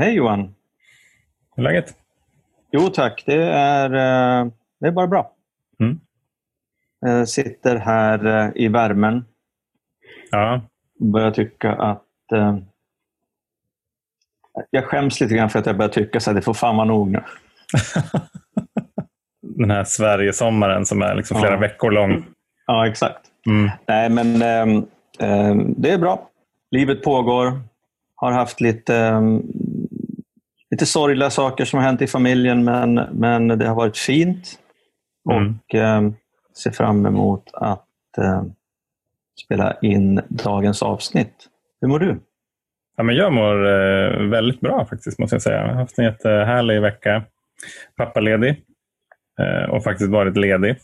Hej Johan! Hur är läget? Jo tack, det är, eh, det är bara bra. Mm. Jag sitter här eh, i värmen Ja, börjar tycka att... eh, Jag skäms lite grann för att jag börjar tycka så att det får fan vara nog nu. den här Sverigesommaren som är liksom flera Ja. veckor lång. Ja, exakt. Mm. Nej, men det är bra. Livet pågår. Har haft lite, lite sorgliga saker som har hänt i familjen, men, men det har varit fint. Mm. Och um, ser fram emot att ehm, spela in dagens avsnitt. Hur mår du? Ja, men jag mår eh, väldigt bra faktiskt, måste jag säga. Jag har haft en jättehärlig vecka. Pappaledig eh, och faktiskt varit ledig.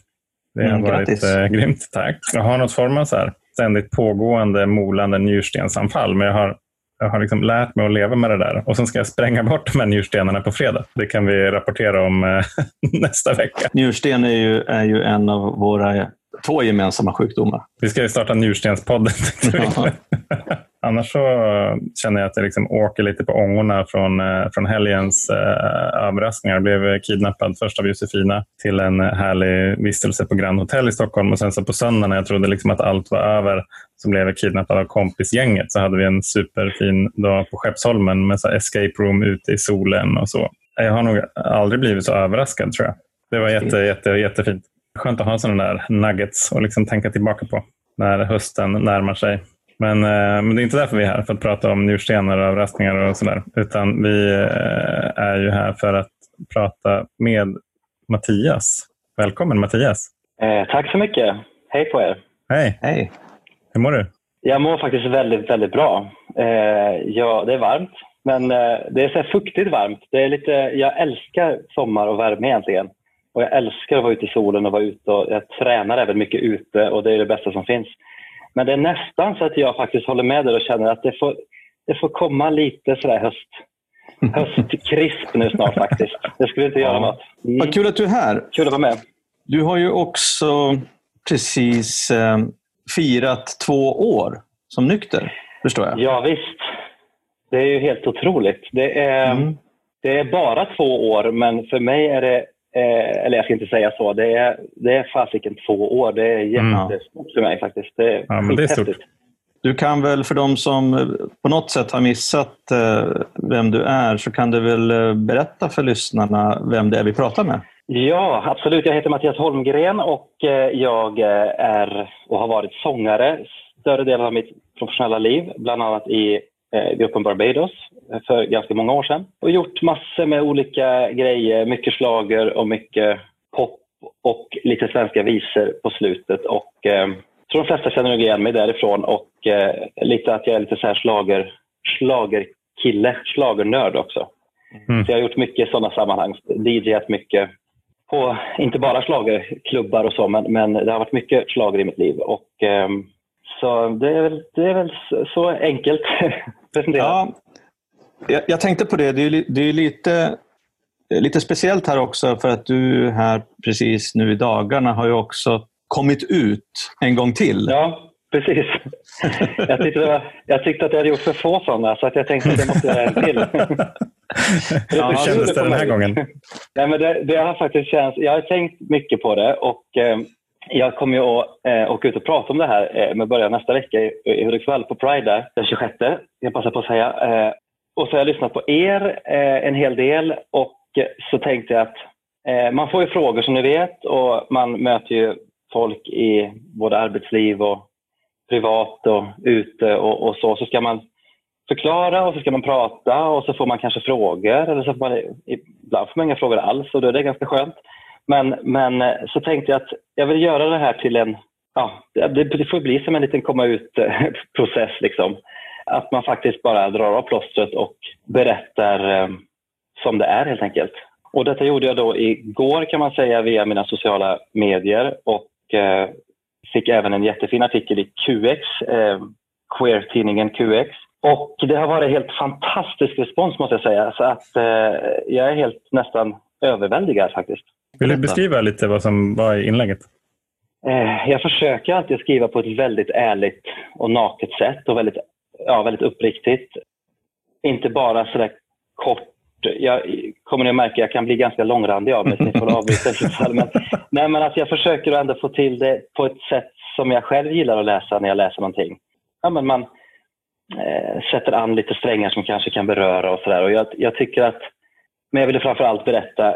Det har Mm, varit grattis. eh, grymt, tack. Jag har något form av så här, ständigt pågående molande njurstensanfall, men jag har, jag har liksom lärt mig att leva med det där. Och sen ska jag spränga bort de här njurstenarna på fredag. Det kan vi rapportera om eh, nästa vecka. Njursten är ju, är ju en av våra två gemensamma sjukdomar. Vi ska ju starta njurstenspodden. Ja. Annars så känner jag att jag liksom åker lite på ångorna från, eh, från helgens eh, överraskningar. Jag blev kidnappad först av Josefina till en härlig vistelse på Grand Hotel i Stockholm. Och sen så på söndagen när jag trodde liksom att allt var över så blev kidnappad av kompisgänget. Så hade vi en superfin dag på Skeppsholmen med så escape room ute i solen och så. Jag har nog aldrig blivit så överraskad tror jag. Det var jätte, jätte, jättefint. Skönt att ha sådana där nuggets och liksom tänka tillbaka på när hösten närmar sig. Men, eh, men det är inte därför vi är här, för att prata om njurstenar och överraskningar och sådär. Utan vi eh, är ju här för att prata med Mattias. Välkommen Mattias. Eh, tack så mycket. Hej på er. Hej, Hej! Hur mår du? Jag mår faktiskt väldigt, väldigt bra. Eh, ja, det är varmt, men eh, det är så fuktigt varmt. Det är lite, jag älskar sommar och värme egentligen. Och jag älskar att vara ute i solen och vara ute. Och jag tränar även mycket ute och det är det bästa som finns. Men det är nästan så att jag faktiskt håller med dig och känner att det får, det får komma lite sådär höst, höstkrisp nu snart faktiskt. Det skulle inte göra något. Mm. Vad kul att du är här. Kul att vara med. Du har ju också precis eh, firat två år som nykter, förstår jag. Ja, visst. Det är ju helt otroligt. Det är, Mm. det är bara två år, men för mig är det, eh, eller jag ska inte säga så, det är, det är fasiken två år. Det är jättestort för mig faktiskt. Det är, Mm. Ja, men det är stort. Du kan väl, för de som eh, på något sätt har missat eh, vem du är, så kan du väl eh, berätta för lyssnarna vem det är vi pratar med? Ja, absolut. Jag heter Mattias Holmgren och eh, jag eh, är och har varit sångare större delen av mitt professionella liv, bland annat i eh, gruppen Barbados för ganska många år sedan. Och gjort massor med olika grejer, mycket slager och mycket pop och lite svenska visor på slutet. Och eh, jag tror de flesta känner nog igen mig därifrån och eh, lite att jag är lite så här slager, slagerkille, slagernörd också. Mm. Så jag har gjort mycket i sådana sammanhang. DJat mycket på, inte bara schlagerklubbar och så, men, men det har varit mycket slager i mitt liv. Och, ehm, så det är väl, det är väl så- enkelt presenterat. Ja, jag, jag tänkte på det. Det är, det är lite, lite speciellt här också för att du här precis nu i dagarna har ju också kommit ut en gång till. Ja, precis. Jag tyckte, jag tyckte att jag hade gjort för få sådana, så att jag tänkte att jag måste göra en till. Ja, Hur kändes det den här gången? Nej, men det, det har faktiskt känts, jag har tänkt mycket på det och eh, jag kommer ju att eh, åka ut och prata om det här eh, med början nästa vecka i, i Hudiksvall på Pride där, den 26. Jag passar på att säga. Eh, och så har jag lyssnat på er eh, en hel del och så tänkte jag att eh, man får ju frågor som ni vet och man möter ju folk i både arbetsliv och privat och ute och, och så. Så ska man förklara och så ska man prata och så får man kanske frågor eller så får man, ibland får man inga frågor alls och då är det ganska skönt. Men, men eh, så tänkte jag att jag vill göra det här till en, ja, det, det får bli som en liten komma ut-process liksom. Att man faktiskt bara drar av plåstret och berättar eh, som det är helt enkelt. Och detta gjorde jag då igår kan man säga via mina sociala medier och eh, fick även en jättefin artikel i QX, eh, queer-tidningen QX. Och det har varit helt fantastisk respons måste jag säga. Så att eh, jag är helt nästan överväldigad faktiskt. Vill du beskriva lite vad som var i inlägget? Eh, jag försöker alltid skriva på ett väldigt ärligt och naket sätt och väldigt, ja, väldigt uppriktigt. Inte bara sådär kort jag kommer ni att märka, jag kan bli ganska långrandig av mig, så ni får avbryta men, nej, men att jag försöker ändå få till det på ett sätt som jag själv gillar att läsa när jag läser någonting. Ja, men man eh, sätter an lite strängar som kanske kan beröra och sådär. Jag, jag tycker att, men jag ville framförallt berätta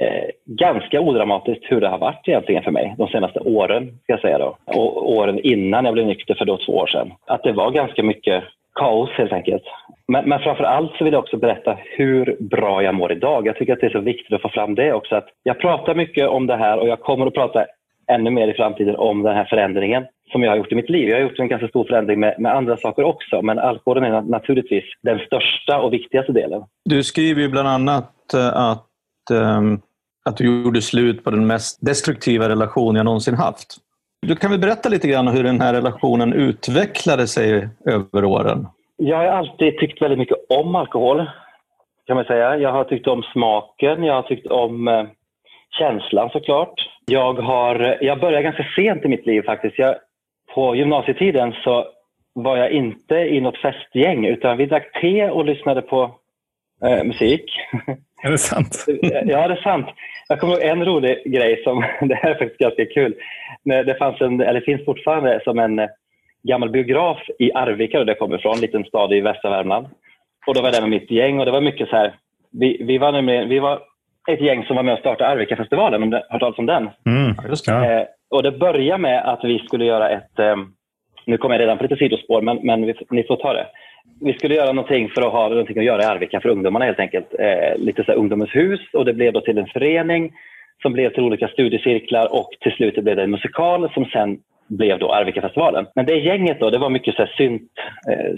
eh, ganska odramatiskt hur det har varit egentligen för mig de senaste åren, ska jag säga då. Och åren innan jag blev nykter för då två år sedan. Att det var ganska mycket kaos helt enkelt. Men, men framför allt så vill jag också berätta hur bra jag mår idag. Jag tycker att det är så viktigt att få fram det också. Att jag pratar mycket om det här och jag kommer att prata ännu mer i framtiden om den här förändringen som jag har gjort i mitt liv. Jag har gjort en ganska stor förändring med, med andra saker också, men alkoholen är naturligtvis den största och viktigaste delen. Du skriver ju bland annat eh, att, um, att du gjorde slut på den mest destruktiva relation jag någonsin haft. Du kan väl berätta lite grann hur den här relationen utvecklade sig över åren? Jag har alltid tyckt väldigt mycket om alkohol, kan man säga. Jag har tyckt om smaken, jag har tyckt om eh, känslan såklart. Jag, har, jag började ganska sent i mitt liv faktiskt. Jag, på gymnasietiden så var jag inte i något festgäng utan vi drack te och lyssnade på eh, musik. Är det sant? ja, det är sant. Jag kommer ihåg en rolig grej som, det här är faktiskt ganska kul. Det fanns en, eller finns fortfarande som en eh, gammal biograf i Arvika, där jag kommer ifrån, en liten stad i västra Värmland. Och då var jag där med mitt gäng och det var mycket så här, vi, vi var nämligen, vi var ett gäng som var med och startade Arvika-festivalen, om du har hört talas om den? Mm, just det. Eh, och det började med att vi skulle göra ett, eh, nu kommer jag redan på lite sidospår, men, men vi, ni får ta det. Vi skulle göra någonting för att ha någonting att göra i Arvika för ungdomarna helt enkelt. Eh, lite så här ungdomens hus och det blev då till en förening som blev till olika studiecirklar och till slut blev det en musikal som sen blev då Arvika-festivalen. Men det gänget då, det var mycket så här synt, eh,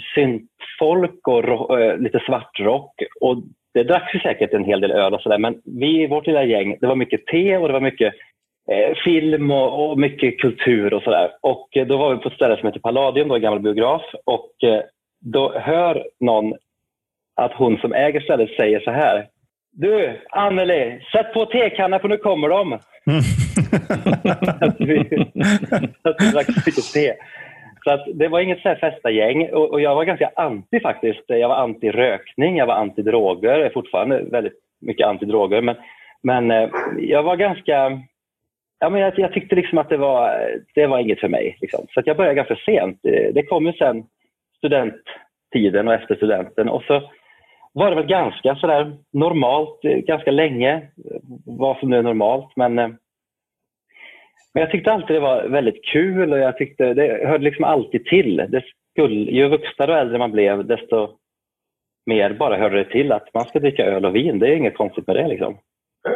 syntfolk och eh, lite svartrock. Och det dracks ju säkert en hel del öl och sådär, men vi i vårt lilla gäng, det var mycket te och det var mycket eh, film och, och, mycket kultur och sådär. Och eh, då var vi på ett ställe som heter Palladium, då, en gammal biograf. Och eh, då hör någon att hon som äger stället säger så här. Du, Anneli, sätt på tekanna för nu kommer de. Mm. att vi, att vi drack mycket te. Så att det var inget festagäng och, och jag var ganska anti faktiskt. Jag var anti rökning, jag var anti droger, jag är fortfarande väldigt mycket anti droger. Men, men eh, jag var ganska Ja, men jag, jag, tyckte liksom att det var, det var inget för mig. Liksom. Så jag började ganska sent. Eh, det, kom ju sen studenttiden och efter studenten. Och så var det väl ganska sådär normalt, eh, ganska länge, vad som nu är normalt. Men, men jag tyckte alltid det var väldigt kul och jag tyckte det hörde liksom alltid till. Det skulle, ju vuxnare och äldre man blev, desto mer bara hörde det till att man ska dricka öl och vin. Det är inget konstigt med det. Liksom.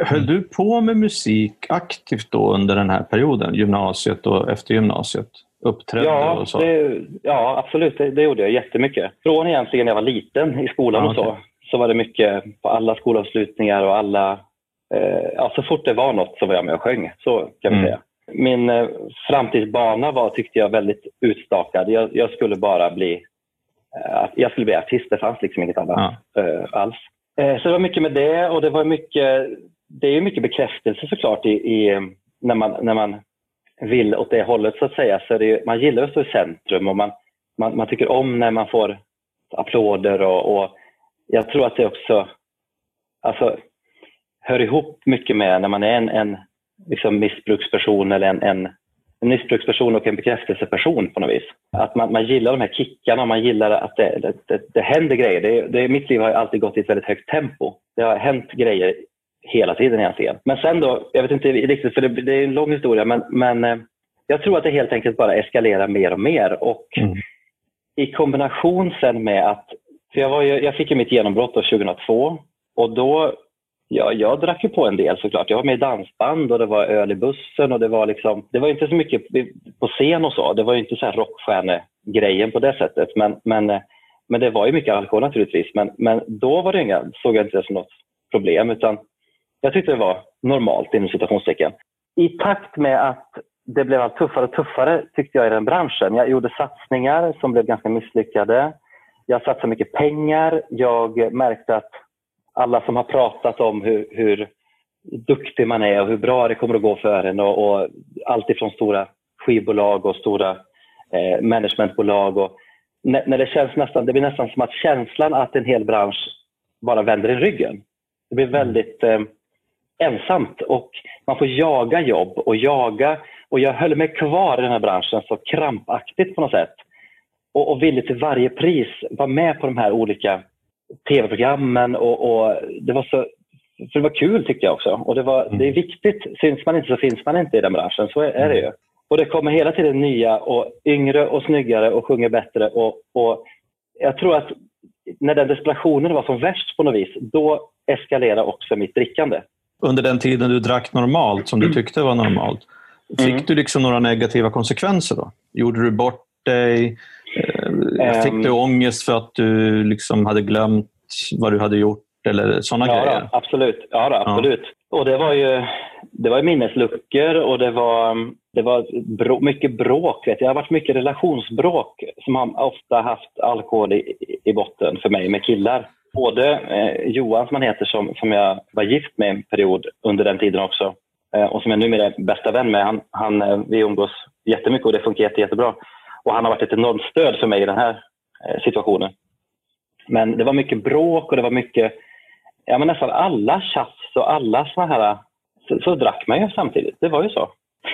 Höll du på med musik aktivt då under den här perioden, gymnasiet och efter gymnasiet? Uppträdde ja, och så? Det, ja, absolut. Det, det, gjorde jag jättemycket. Från egentligen när jag var liten i skolan ja, och så, så var det mycket på alla skolavslutningar och alla... Eh, ja, så fort det var något så var jag med och sjöng, så kan vi mm. säga. Min eh, framtidsbana var, tyckte jag, väldigt utstakad. Jag, jag skulle bara bli eh, jag skulle bli artist, det fanns liksom inget annat ja. Eh, alls. Så det var mycket med det och det var mycket det är mycket bekräftelse såklart i, i, när, man, när man vill åt det hållet så att säga. Så det, man gillar att stå i centrum och man, man, man tycker om när man får applåder och, och jag tror att det också alltså, hör ihop mycket med när man är en, en liksom missbruksperson eller en, en, en missbruksperson och en bekräftelseperson på något vis. Att man, man gillar de här kickarna, man gillar att det, det, det, det händer grejer. Det, det, mitt liv har alltid gått i ett väldigt högt tempo. Det har hänt grejer hela tiden egentligen. Men sen då, jag vet inte riktigt, för det, det är en lång historia, men, men eh, jag tror att det helt enkelt bara eskalerar mer och mer. Och mm. i kombination sen med att, för jag, var ju, jag fick ju mitt genombrott 2002 och då, ja, jag drack ju på en del såklart. Jag var med i dansband och det var öl i bussen och det var liksom, det var inte så mycket på scen och så. Det var ju inte så här rockstjärnegrejen på det sättet. Men, men, men det var ju mycket alkohol naturligtvis. Men, men då var det inga, såg jag inte det som något problem utan jag tyckte det var normalt inom citationstecken. I takt med att det blev allt tuffare och tuffare tyckte jag i den branschen. Jag gjorde satsningar som blev ganska misslyckade. Jag satsade mycket pengar. Jag märkte att alla som har pratat om hur, hur duktig man är och hur bra det kommer att gå för en och, och allt ifrån stora skivbolag och stora eh, managementbolag. Och när, när, det känns nästan, det blir nästan som att känslan att en hel bransch bara vänder i ryggen. Det blir väldigt eh, ensamt och man får jaga jobb och jaga. Och jag höll mig kvar i den här branschen så krampaktigt på något sätt. Och, och ville till varje pris vara med på de här olika tv-programmen. Och, och, det var så för det var kul tyckte jag också. Och det, var, mm. det är viktigt. Syns man inte så finns man inte i den branschen. Så är, det ju. Och det kommer hela tiden nya och yngre och snyggare och sjunger bättre. Och, och jag tror att när den desperationen var som värst på något vis, då eskalerade också mitt drickande. Under den tiden du drack normalt, som du mm. tyckte var normalt, fick mm. du liksom några negativa konsekvenser då? Gjorde du bort dig? Eh, fick du ehm. ångest för att du liksom hade glömt vad du hade gjort? Eller sådana ja, grejer? Då, absolut. Ja, då, absolut. Ja. Och det var ju det var minnesluckor och det var, det var brå, mycket bråk. Vet jag. har varit mycket relationsbråk som har ofta haft alkohol i, i botten för mig med killar. Både eh, Johan, som han heter, som, som jag var gift med en period under den tiden också eh, och som jag numera är bästa vän med. Han, han, eh, vi umgås jättemycket och det funkar jätte, jättebra. Och han har varit ett enormt stöd för mig i den här eh, situationen. Men det var mycket bråk och det var mycket ja, men nästan alla tjafs och alla såna här, så, så drack man ju samtidigt. Det var ju så.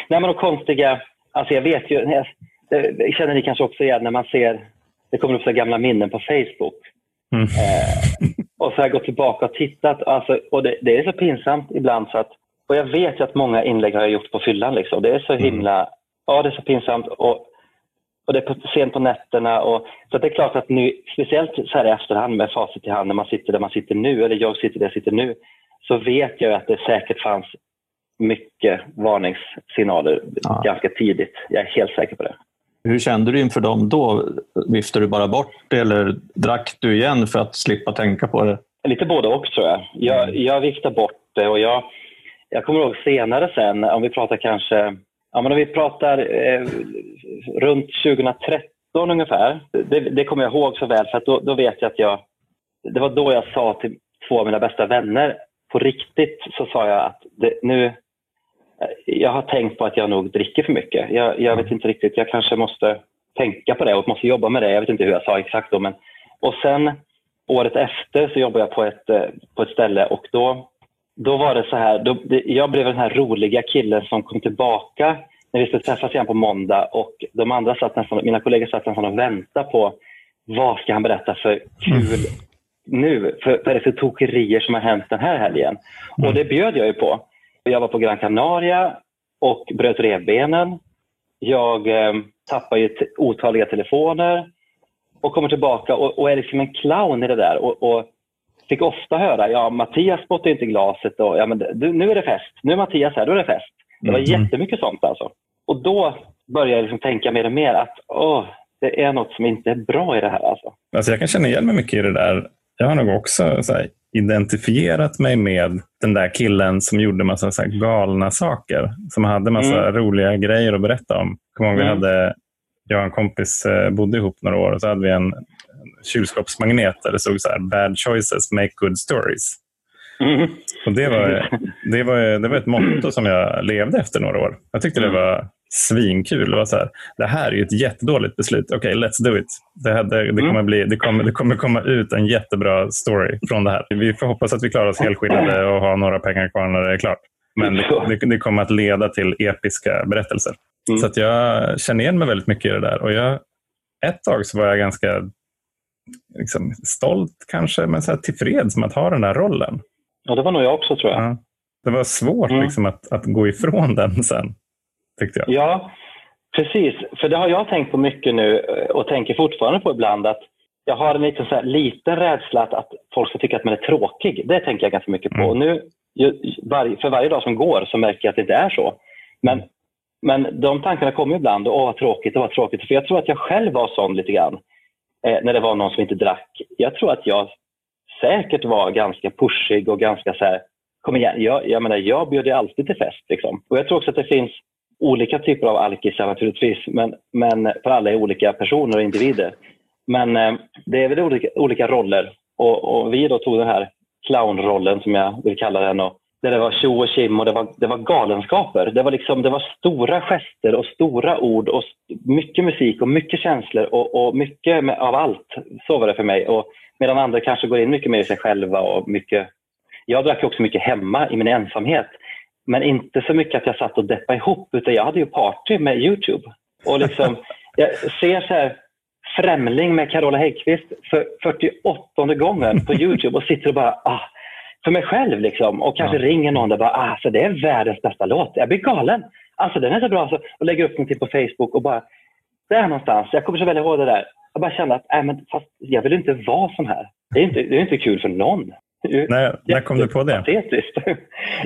Nej, men de konstiga, alltså jag vet ju, det känner ni kanske också igen när man ser, det kommer upp så gamla minnen på Facebook. Mm. Eh, och så har jag gått tillbaka och tittat, alltså, och det, det, är så pinsamt ibland så att, och jag vet ju att många inlägg har jag gjort på fyllan liksom. Det är så mm. himla, mm. ja det är så pinsamt och och det är sent på nätterna. Och, så det är klart att nu, speciellt så här i efterhand med facit i hand, när man sitter där man sitter nu, eller jag sitter där jag sitter nu, så vet jag att det säkert fanns mycket varningssignaler ja. ganska tidigt. Jag är helt säker på det. Hur kände du inför dem då? Viftade du bara bort det eller drack du igen för att slippa tänka på det? Lite både och tror jag. Jag, mm. jag viftade bort det och jag, jag kommer ihåg senare sen, om vi pratar kanske Ja, men om vi pratar eh, runt 2013 ungefär. Det, det, kommer jag ihåg så väl, för då, då, vet jag att jag... Det var då jag sa till två av mina bästa vänner, på riktigt så sa jag att det, nu... Eh, jag har tänkt på att jag nog dricker för mycket. Jag, jag vet inte riktigt, jag kanske måste tänka på det och måste jobba med det. Jag vet inte hur jag sa exakt då, men... Och sen året efter så jobbade jag på ett, eh, på ett ställe och då då var det så här, då, jag blev den här roliga killen som kom tillbaka när vi skulle träffas igen på måndag och de andra satt nästan, mina kollegor satt nästan och väntade på vad ska han berätta för kul mm. nu? För, vad är det för tokerier som har hänt den här helgen? Mm. Och det bjöd jag ju på. Jag var på Gran Canaria och bröt revbenen. Jag eh, tappade ju otaliga telefoner och kommer tillbaka och, och, är liksom en clown i det där. Och, och fick ofta höra, ja Mattias spottar inte glaset och ja, men du, nu är det fest. Nu är Mattias här, då är det fest. Det var mm. jättemycket sånt alltså. Och då började jag liksom tänka mer och mer att åh, det är något som inte är bra i det här. Alltså. Alltså jag kan känna igen mig mycket i det där. Jag har nog också här, identifierat mig med den där killen som gjorde massa så galna saker. Som hade massa mm. roliga grejer att berätta om. Kommer ihåg, mm. vi hade, jag och en kompis eh, bodde ihop några år och så hade vi en kylskåpsmagnet där det stod så här, “Bad choices make good stories”. Mm. Och det, var, det, var, det var ett motto som jag levde efter några år. Jag tyckte det mm. var svinkul. Det, var så här, det här är ett jättedåligt beslut. Okej, okay, let's do it. Det, här, det, det, kommer bli, det, kommer, det kommer komma ut en jättebra story från det här. Vi får hoppas att vi klarar oss helskinnade och har några pengar kvar när det är klart. Men det, det kommer att leda till episka berättelser. Mm. Så jag känner igen mig väldigt mycket i det där. Och jag, ett tag så var jag ganska liksom, stolt kanske, men så här tillfreds med att ha den där rollen. Ja, det var nog jag också tror jag. Ja. Det var svårt mm. liksom, att, att gå ifrån den sen, tyckte jag. Ja, precis. För det har jag tänkt på mycket nu och tänker fortfarande på ibland att jag har en liten, så här, liten rädsla att, att folk ska tycka att man är tråkig. Det tänker jag ganska mycket på. Mm. Och nu, för varje dag som går så märker jag att det inte är så. Men, men de tankarna kommer ibland. Åh, vad tråkigt, vad tråkigt. För jag tror att jag själv var sån lite grann eh, när det var någon som inte drack. Jag tror att jag säkert var ganska pushig och ganska så här, kom igen, jag, jag, menar, jag bjöd ju alltid till fest. Liksom. Och jag tror också att det finns olika typer av alkisar naturligtvis, men, men för alla är olika personer och individer. Men eh, det är väl olika, olika roller och, och, vi då tog den här clownrollen som jag vill kalla den och där det var tjo och kim och det var, det var galenskaper. Det var, liksom, det var stora gester och stora ord och mycket musik och mycket känslor och, och mycket med, av allt. Så var det för mig. Och medan andra kanske går in mycket mer i sig själva och mycket... Jag drack också mycket hemma i min ensamhet. Men inte så mycket att jag satt och deppade ihop utan jag hade ju party med Youtube. Och liksom, jag ser så här Främling med Carola Häggkvist för 48 gången på Youtube och sitter och bara ah, för mig själv liksom. Och kanske ja. ringer någon och bara alltså det är världens bästa låt. Jag blir galen. Alltså den är så bra. Alltså, och lägger upp någonting på Facebook och bara där någonstans. Jag kommer så väl ihåg det där. Jag bara kände att äh, men, fast jag vill inte vara sån här. Det är inte, det är inte kul för någon. Nej, när kom du på det? Patetiskt.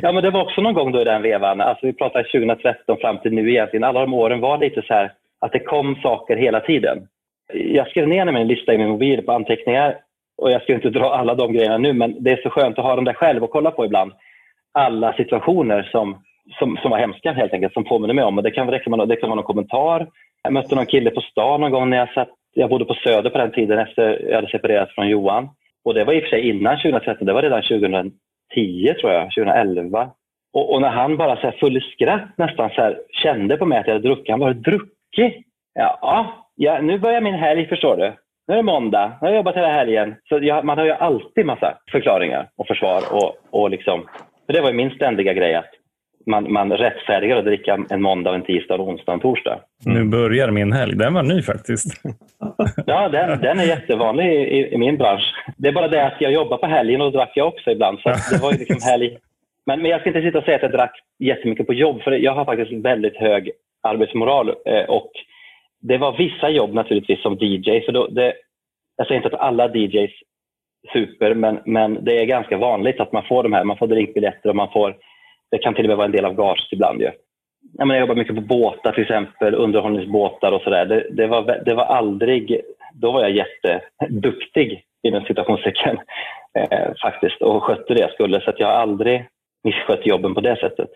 Ja, men det var också någon gång då i den vevan. Alltså, vi pratar 2013 fram till nu egentligen. Alla de åren var lite så här att det kom saker hela tiden. Jag skrev ner min lista i min mobil på anteckningar och jag ska inte dra alla de grejerna nu, men det är så skönt att ha dem där själv och kolla på ibland. Alla situationer som, som, som var hemska helt enkelt, som påminner mig om. Och det, kan, det, kan vara, det kan vara någon kommentar. Jag mötte någon kille på stan någon gång när jag satt, jag bodde på Söder på den tiden efter jag hade separerat från Johan. Och det var i och för sig innan 2013, det var redan 2010 tror jag, 2011. Och, och när han bara så här full i skratt nästan så här, kände på mig att jag hade druckit. Han bara, druckit? Ja, ja, nu börjar min helg förstår du. Nu är det måndag, nu har jag jobbat hela helgen. Så jag, man har ju alltid massa förklaringar och försvar. Och, och liksom, för det var ju min ständiga grej att man, man rättfärdigar att dricka en måndag, en tisdag, en onsdag och en torsdag. Mm. Nu börjar min helg. Den var ny faktiskt. ja, den, den är jättevanlig i, i, min bransch. Det är bara det att jag jobbar på helgen och då drack jag också ibland. Så det var ju liksom helg. Men, men jag ska inte sitta och säga att jag drack jättemycket på jobb, för jag har faktiskt väldigt hög arbetsmoral. Eh, och det var vissa jobb naturligtvis som DJ. För då, det, jag säger inte att alla DJs super, men, men det är ganska vanligt att man får de här. Man får drinkbiljetter och man får, det kan till och med vara en del av gaget ibland. Ju. Jag, menar, jag jobbar mycket på båtar till exempel, underhållningsbåtar och sådär. Det, det, var, det var aldrig, då var jag jätteduktig inom citationstecken eh, faktiskt och skötte det jag skulle. Så att jag har aldrig misskött jobben på det sättet.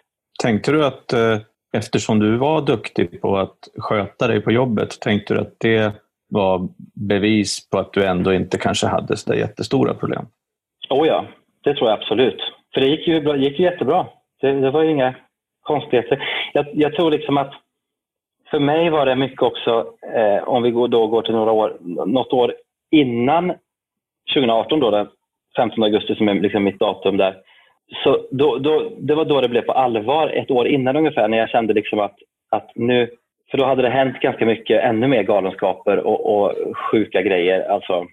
Tänkte du att eh, eftersom du var duktig på att sköta dig på jobbet, tänkte du att det var bevis på att du ändå inte kanske hade så jättestora problem? Oh ja, det tror jag absolut. För det gick ju, bra, gick ju jättebra. Det, det var ju inga konstigheter. Jag, jag, tror liksom att för mig var det mycket också, eh, om vi går, då går till några år, något år innan 2018, då, den 15 augusti som är liksom mitt datum där, så då, då, det var då det blev på allvar, ett år innan ungefär, när jag kände liksom att, att nu... För då hade det hänt ganska mycket, ännu mer galenskaper och, och sjuka grejer. Alltså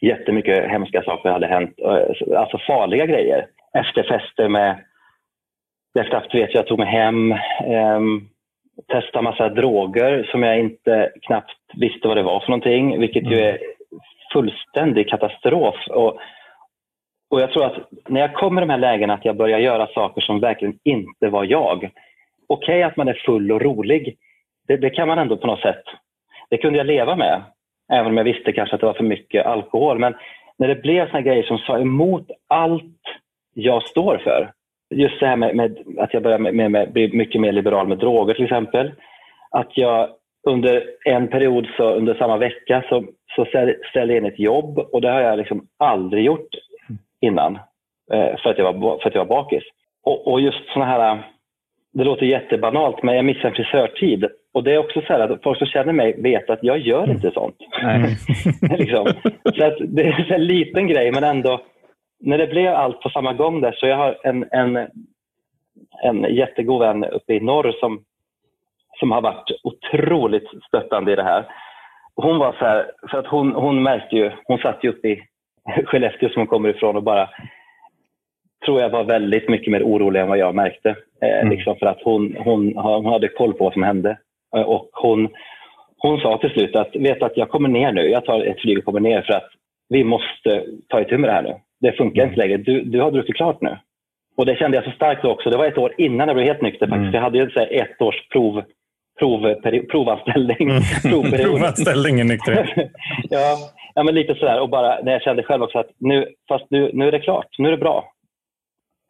jättemycket hemska saker hade hänt, eh, alltså farliga grejer. Efterfester med... Efter vet jag tog mig hem, eh, testade massa droger som jag inte knappt visste vad det var för någonting, vilket ju mm. är fullständig katastrof. Och och jag tror att när jag kommer i de här lägena att jag börjar göra saker som verkligen inte var jag. Okej okay att man är full och rolig. Det, det, kan man ändå på något sätt. Det kunde jag leva med. Även om jag visste kanske att det var för mycket alkohol. Men när det blev såna grejer som sa emot allt jag står för. Just det här med, med att jag började med, med, med, bli mycket mer liberal med droger till exempel. Att jag under en period, så, under samma vecka, så, så ställde jag in ett jobb och det har jag liksom aldrig gjort innan eh, för, att jag var, för att jag var bakis. Och, och just såna här, det låter jättebanalt, men jag missade en frisörtid. Och det är också så att folk som känner mig vet att jag gör inte sånt. liksom. Så att det är en liten grej, men ändå, när det blev allt på samma gång där, så jag har en, en, en jättegod vän uppe i norr som, som har varit otroligt stöttande i det här. Hon var så här, för att hon, hon märkte ju, hon satt ju uppe i Skellefteå som hon kommer ifrån och bara tror jag var väldigt mycket mer orolig än vad jag märkte. Eh, mm. liksom för att hon, hon, hon hade koll på vad som hände. Eh, och hon, hon sa till slut att vet att jag kommer ner nu. Jag tar ett flyg och kommer ner för att vi måste ta itu med det här nu. Det funkar mm. inte längre. Du, du har druckit klart nu. Och det kände jag så starkt också. Det var ett år innan jag blev helt nykter faktiskt. Mm. Jag hade ju så ett års prov, prov, provanställning. Mm. provanställning i nykterhet. ja, ja, men lite sådär. Och bara när jag kände själv också att nu, fast nu, nu är det klart, nu är det bra.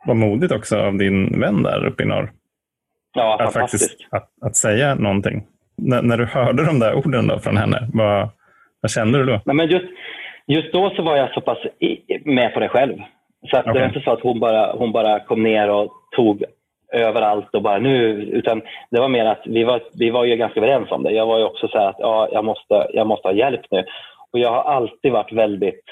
Vad modigt också av din vän där uppe i norr. Ja, att fantastiskt. Faktiskt, att, att säga någonting. N när du hörde de där orden då från henne, vad, vad kände du då? Nej, men just, just då så var jag så pass i, med på det själv. Så att okay. det var inte så att hon bara, hon bara kom ner och tog överallt och bara nu. Utan det var mer att vi var, vi var ju ganska överens om det. Jag var ju också så här att ja, jag, måste, jag måste ha hjälp nu. Och jag har alltid varit väldigt...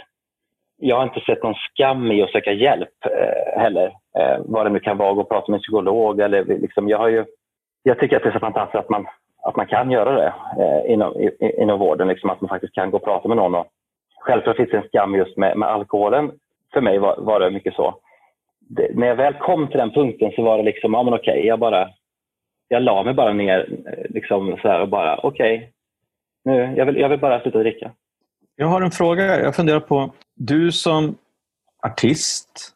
Jag har inte sett någon skam i att söka hjälp eh, heller. Eh, vad det nu kan vara, gå och prata med en psykolog. Eller liksom, jag, har ju, jag tycker att det är så fantastiskt att man, att man kan göra det eh, inom, i, inom vården. Liksom, att man faktiskt kan gå och prata med någon. Och självklart finns det en skam just med, med alkoholen. För mig var, var det mycket så det, när jag väl kom till den punkten så var det liksom, ja men okej, jag bara, jag la mig bara ner eh, liksom så här och bara, okej, nu, jag vill, jag vill bara sluta dricka. Jag har en fråga. Jag funderar på, du som artist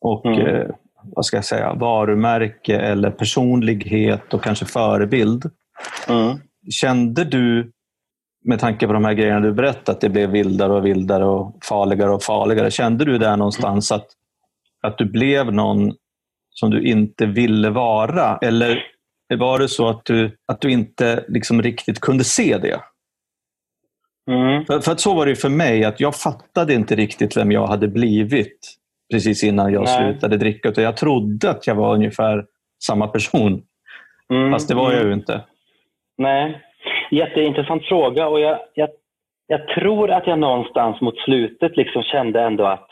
och mm. eh, vad ska jag säga, varumärke eller personlighet och kanske förebild. Mm. Kände du, med tanke på de här grejerna du berättat, att det blev vildare och vildare och farligare och farligare. Kände du där någonstans att att du blev någon som du inte ville vara? Eller var det så att du, att du inte liksom riktigt kunde se det? Mm. För, för, att så var det för mig, att jag fattade inte riktigt vem jag hade blivit precis innan jag Nej. slutade dricka. Utan jag trodde att jag var ungefär samma person. Mm. Fast det var jag ju inte. Nej, jätteintressant fråga. och jag, jag, jag tror att jag någonstans mot slutet liksom kände ändå att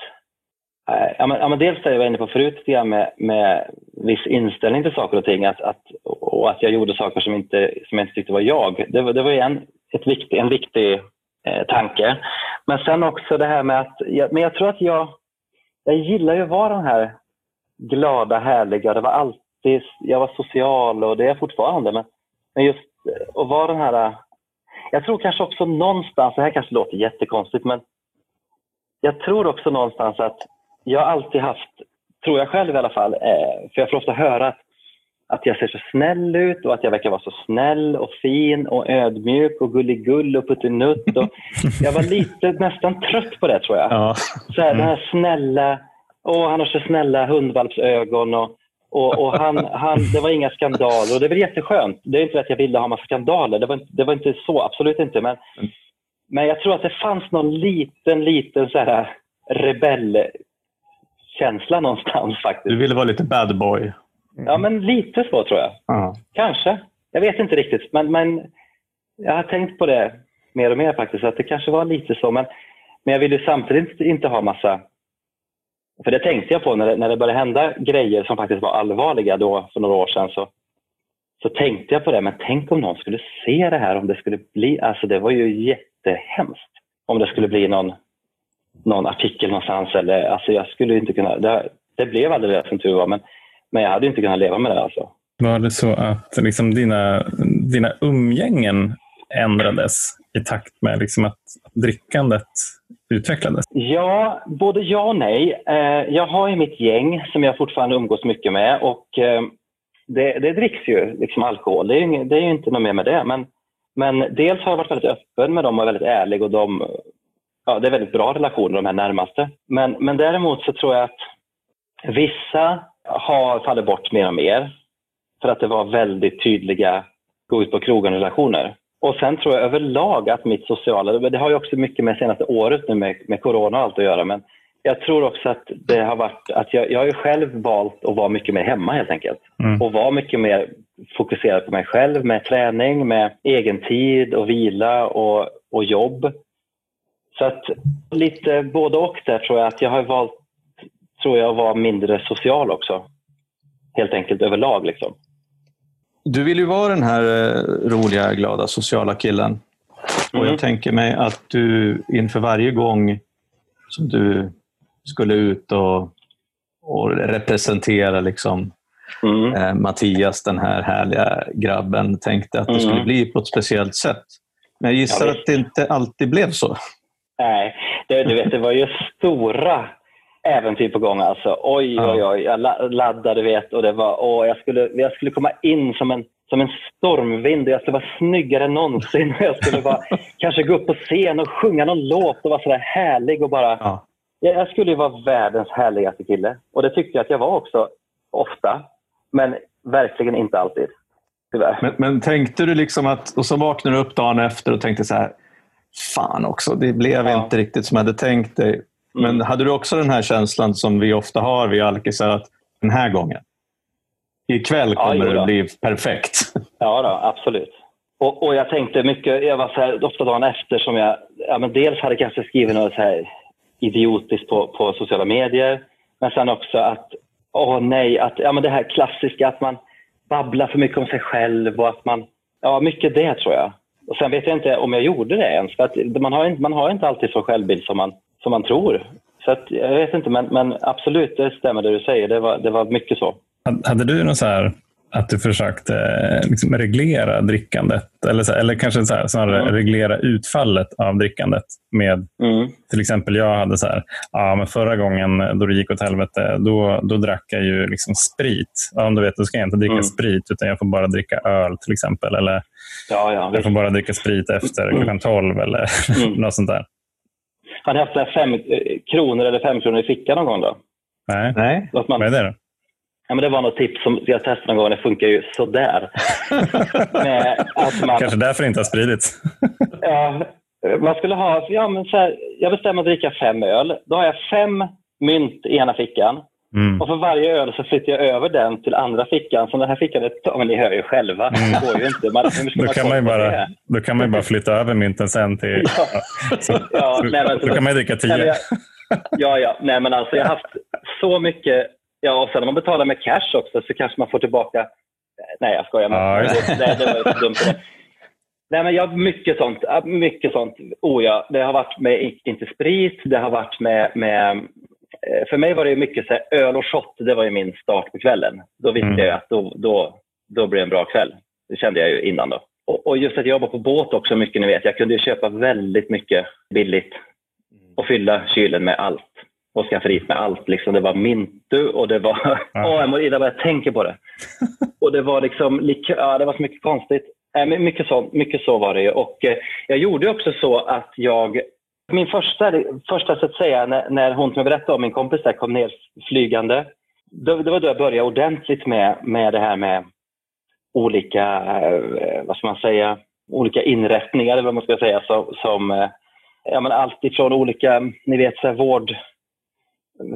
Eh, ja, men, ja, men dels det jag var inne på förut med, med viss inställning till saker och ting att, att, och att jag gjorde saker som, inte, som jag inte tyckte var jag. Det, var, det var en, ett vikt, en viktig eh, tanke. Men sen också det här med att, jag, men jag tror att jag, jag gillar ju att vara den här glada, härliga. Det var alltid, jag var social och det är jag fortfarande. Men, men just eh, att vara den här, eh, jag tror kanske också någonstans, det här kanske låter jättekonstigt, men jag tror också någonstans att jag har alltid haft, tror jag själv i alla fall, eh, för jag får ofta höra att jag ser så snäll ut och att jag verkar vara så snäll och fin och ödmjuk och gulligull och puttinutt. Och jag var lite nästan trött på det tror jag. Ja. Så här, Den här snälla, åh han har så snälla hundvalpsögon och, och, och han, han, det var inga skandaler och det är väl jätteskönt. Det är inte att jag ville ha massa skandaler, det var, det var inte så, absolut inte. Men, men jag tror att det fanns någon liten, liten så här rebell känsla någonstans faktiskt. Du ville vara lite bad boy? Mm. Ja, men lite så tror jag. Uh. Kanske. Jag vet inte riktigt, men, men jag har tänkt på det mer och mer faktiskt, att det kanske var lite så. Men, men jag ville samtidigt inte ha massa... För det tänkte jag på när det, när det började hända grejer som faktiskt var allvarliga då för några år sedan. Så, så tänkte jag på det, men tänk om någon skulle se det här, om det skulle bli... Alltså det var ju jättehemskt om det skulle bli någon någon artikel någonstans. Eller, alltså jag skulle inte kunna, det, det blev aldrig det som tur var, men, men jag hade inte kunnat leva med det. Alltså. Var det så att liksom dina, dina umgängen ändrades i takt med liksom att drickandet utvecklades? Ja, både ja och nej. Eh, jag har ju mitt gäng som jag fortfarande umgås mycket med och eh, det, det dricks ju liksom alkohol. Det är, det är inte något mer med det. Men, men dels har jag varit väldigt öppen med dem och väldigt ärlig och de ja, det är väldigt bra relationer de här närmaste. Men, men däremot så tror jag att vissa har fallit bort mer och mer för att det var väldigt tydliga gå ut på krogen-relationer. Och sen tror jag överlag att mitt sociala, det har ju också mycket med senaste året nu med, med corona och allt att göra, men jag tror också att det har varit att jag, jag har ju själv valt att vara mycket mer hemma helt enkelt. Mm. Och vara mycket mer fokuserad på mig själv med träning, med egen tid och vila och, och jobb. Så att lite både och där tror jag att jag har valt tror jag vara mindre social också. Helt enkelt överlag. Liksom. Du vill ju vara den här eh, roliga, glada, sociala killen. Och mm. jag tänker mig att du inför varje gång som du skulle ut och, och representera liksom, mm. eh, Mattias, den här härliga grabben, tänkte att det mm. skulle bli på ett speciellt sätt. Men jag gissar ja, att det inte alltid blev så. Nej, det, du vet, det var ju stora äventyr på gång. Alltså. Oj, oj, oj. Jag laddade vet, och det var, åh, jag, skulle, jag skulle komma in som en, som en stormvind och jag skulle vara snyggare än någonsin. Jag skulle bara, kanske gå upp på scen och sjunga någon låt och vara sådär härlig. Och bara, ja. Jag skulle ju vara världens härligaste kille. Och det tyckte jag att jag var också, ofta. Men verkligen inte alltid. Tyvärr. Men, men tänkte du liksom att, och så vaknade du upp dagen efter och tänkte så här, fan också, det blev ja. inte riktigt som jag hade tänkt dig. Mm. Men hade du också den här känslan som vi ofta har, vi alkisar, att den här gången, Ikväll kommer Ja, det bli perfekt. Ja, då, absolut. Och, och jag tänkte mycket, jag var så här, ofta dagen efter som jag, ja, men dels hade kanske skrivit något så här idiotiskt på, på sociala medier, men sen också att, åh nej, att, ja, men det här klassiska att man babblar för mycket om sig själv och att man, ja mycket det tror jag. Och sen vet jag inte om jag gjorde det ens, för att man har, inte- man har inte alltid så självbild som man, som man tror. Så att, jag vet inte, men, men absolut, det stämmer det du säger. Det var, det var mycket så. Hade- du något så här att du försökte eh, liksom reglera drickandet? Eller, så, eller kanske så här, snarare Mm. reglera utfallet av drickandet med Mm. till exempel jag hade så här, ja, men förra gången då det gick åt helvete, då, då drack jag ju liksom sprit. Ja, om du vet, då ska jag inte dricka Mm. sprit, utan jag får bara dricka öl till exempel. Eller Ja, ja, jag får bara dricka sprit efter Mm. klockan 12 eller Mm. något sånt där. Har ni haft så här fem eh, kronor eller fem kronor i fickan någon gång då? Nej, Nej. Att man, vad är det då? ja, men det var något tips som jag testade någon gång. Det funkar ju sådär. Med att man, Kanske därför det inte har spridits. ja, man skulle ha, ja, men så här, jag bestämmer att dricka fem öl. Då har jag fem mynt i ena fickan. Mm. Och för varje öl så flyttar jag över den till andra fickan. Så den här fickan, är, ja, men ni hör ju själva. Det går ju inte. Man, Då man kan, man bara, det? då kan man ju bara flytta över mynten sen till... Så, Ja, så, nej, men- då kan man ju dricka Nej, tio. jag, ja, ja. Nej, men alltså jag har haft så mycket... Ja, och sen om man betalar med cash också så kanske man får tillbaka... Nej, jag skojar. Men, Ja, nej, det var så dumt. det. Nej, men jag har mycket sånt. ja, Mycket sånt. Oh, ja. Det har varit med, inte sprit, det har varit med... med för mig var det ju mycket så här, öl och shot, det var ju min start på kvällen. Då visste Mm. jag att då, då, då blir det en bra kväll. Det kände jag ju innan då. Och, och just att jag jobbar på båt också mycket, ni vet. Jag kunde ju köpa väldigt mycket billigt och fylla kylen med allt. Och skafferiet med allt. Liksom. Det var Mintu och det var... Åh, jag mår illa bara jag tänker på det. och det var liksom. Ja, det var så mycket konstigt. Men mycket, så, mycket så var det ju. Och eh, jag gjorde också så att jag... Min första, första så att säga, när, när hon som jag berättade om, min kompis där, kom ner flygande. Då, det var då jag började ordentligt med, med det här med olika, eh, vad ska man säga, olika inrättningar eller vad man ska säga som, som eh, ja, men allt ifrån olika, ni vet, så här, vård,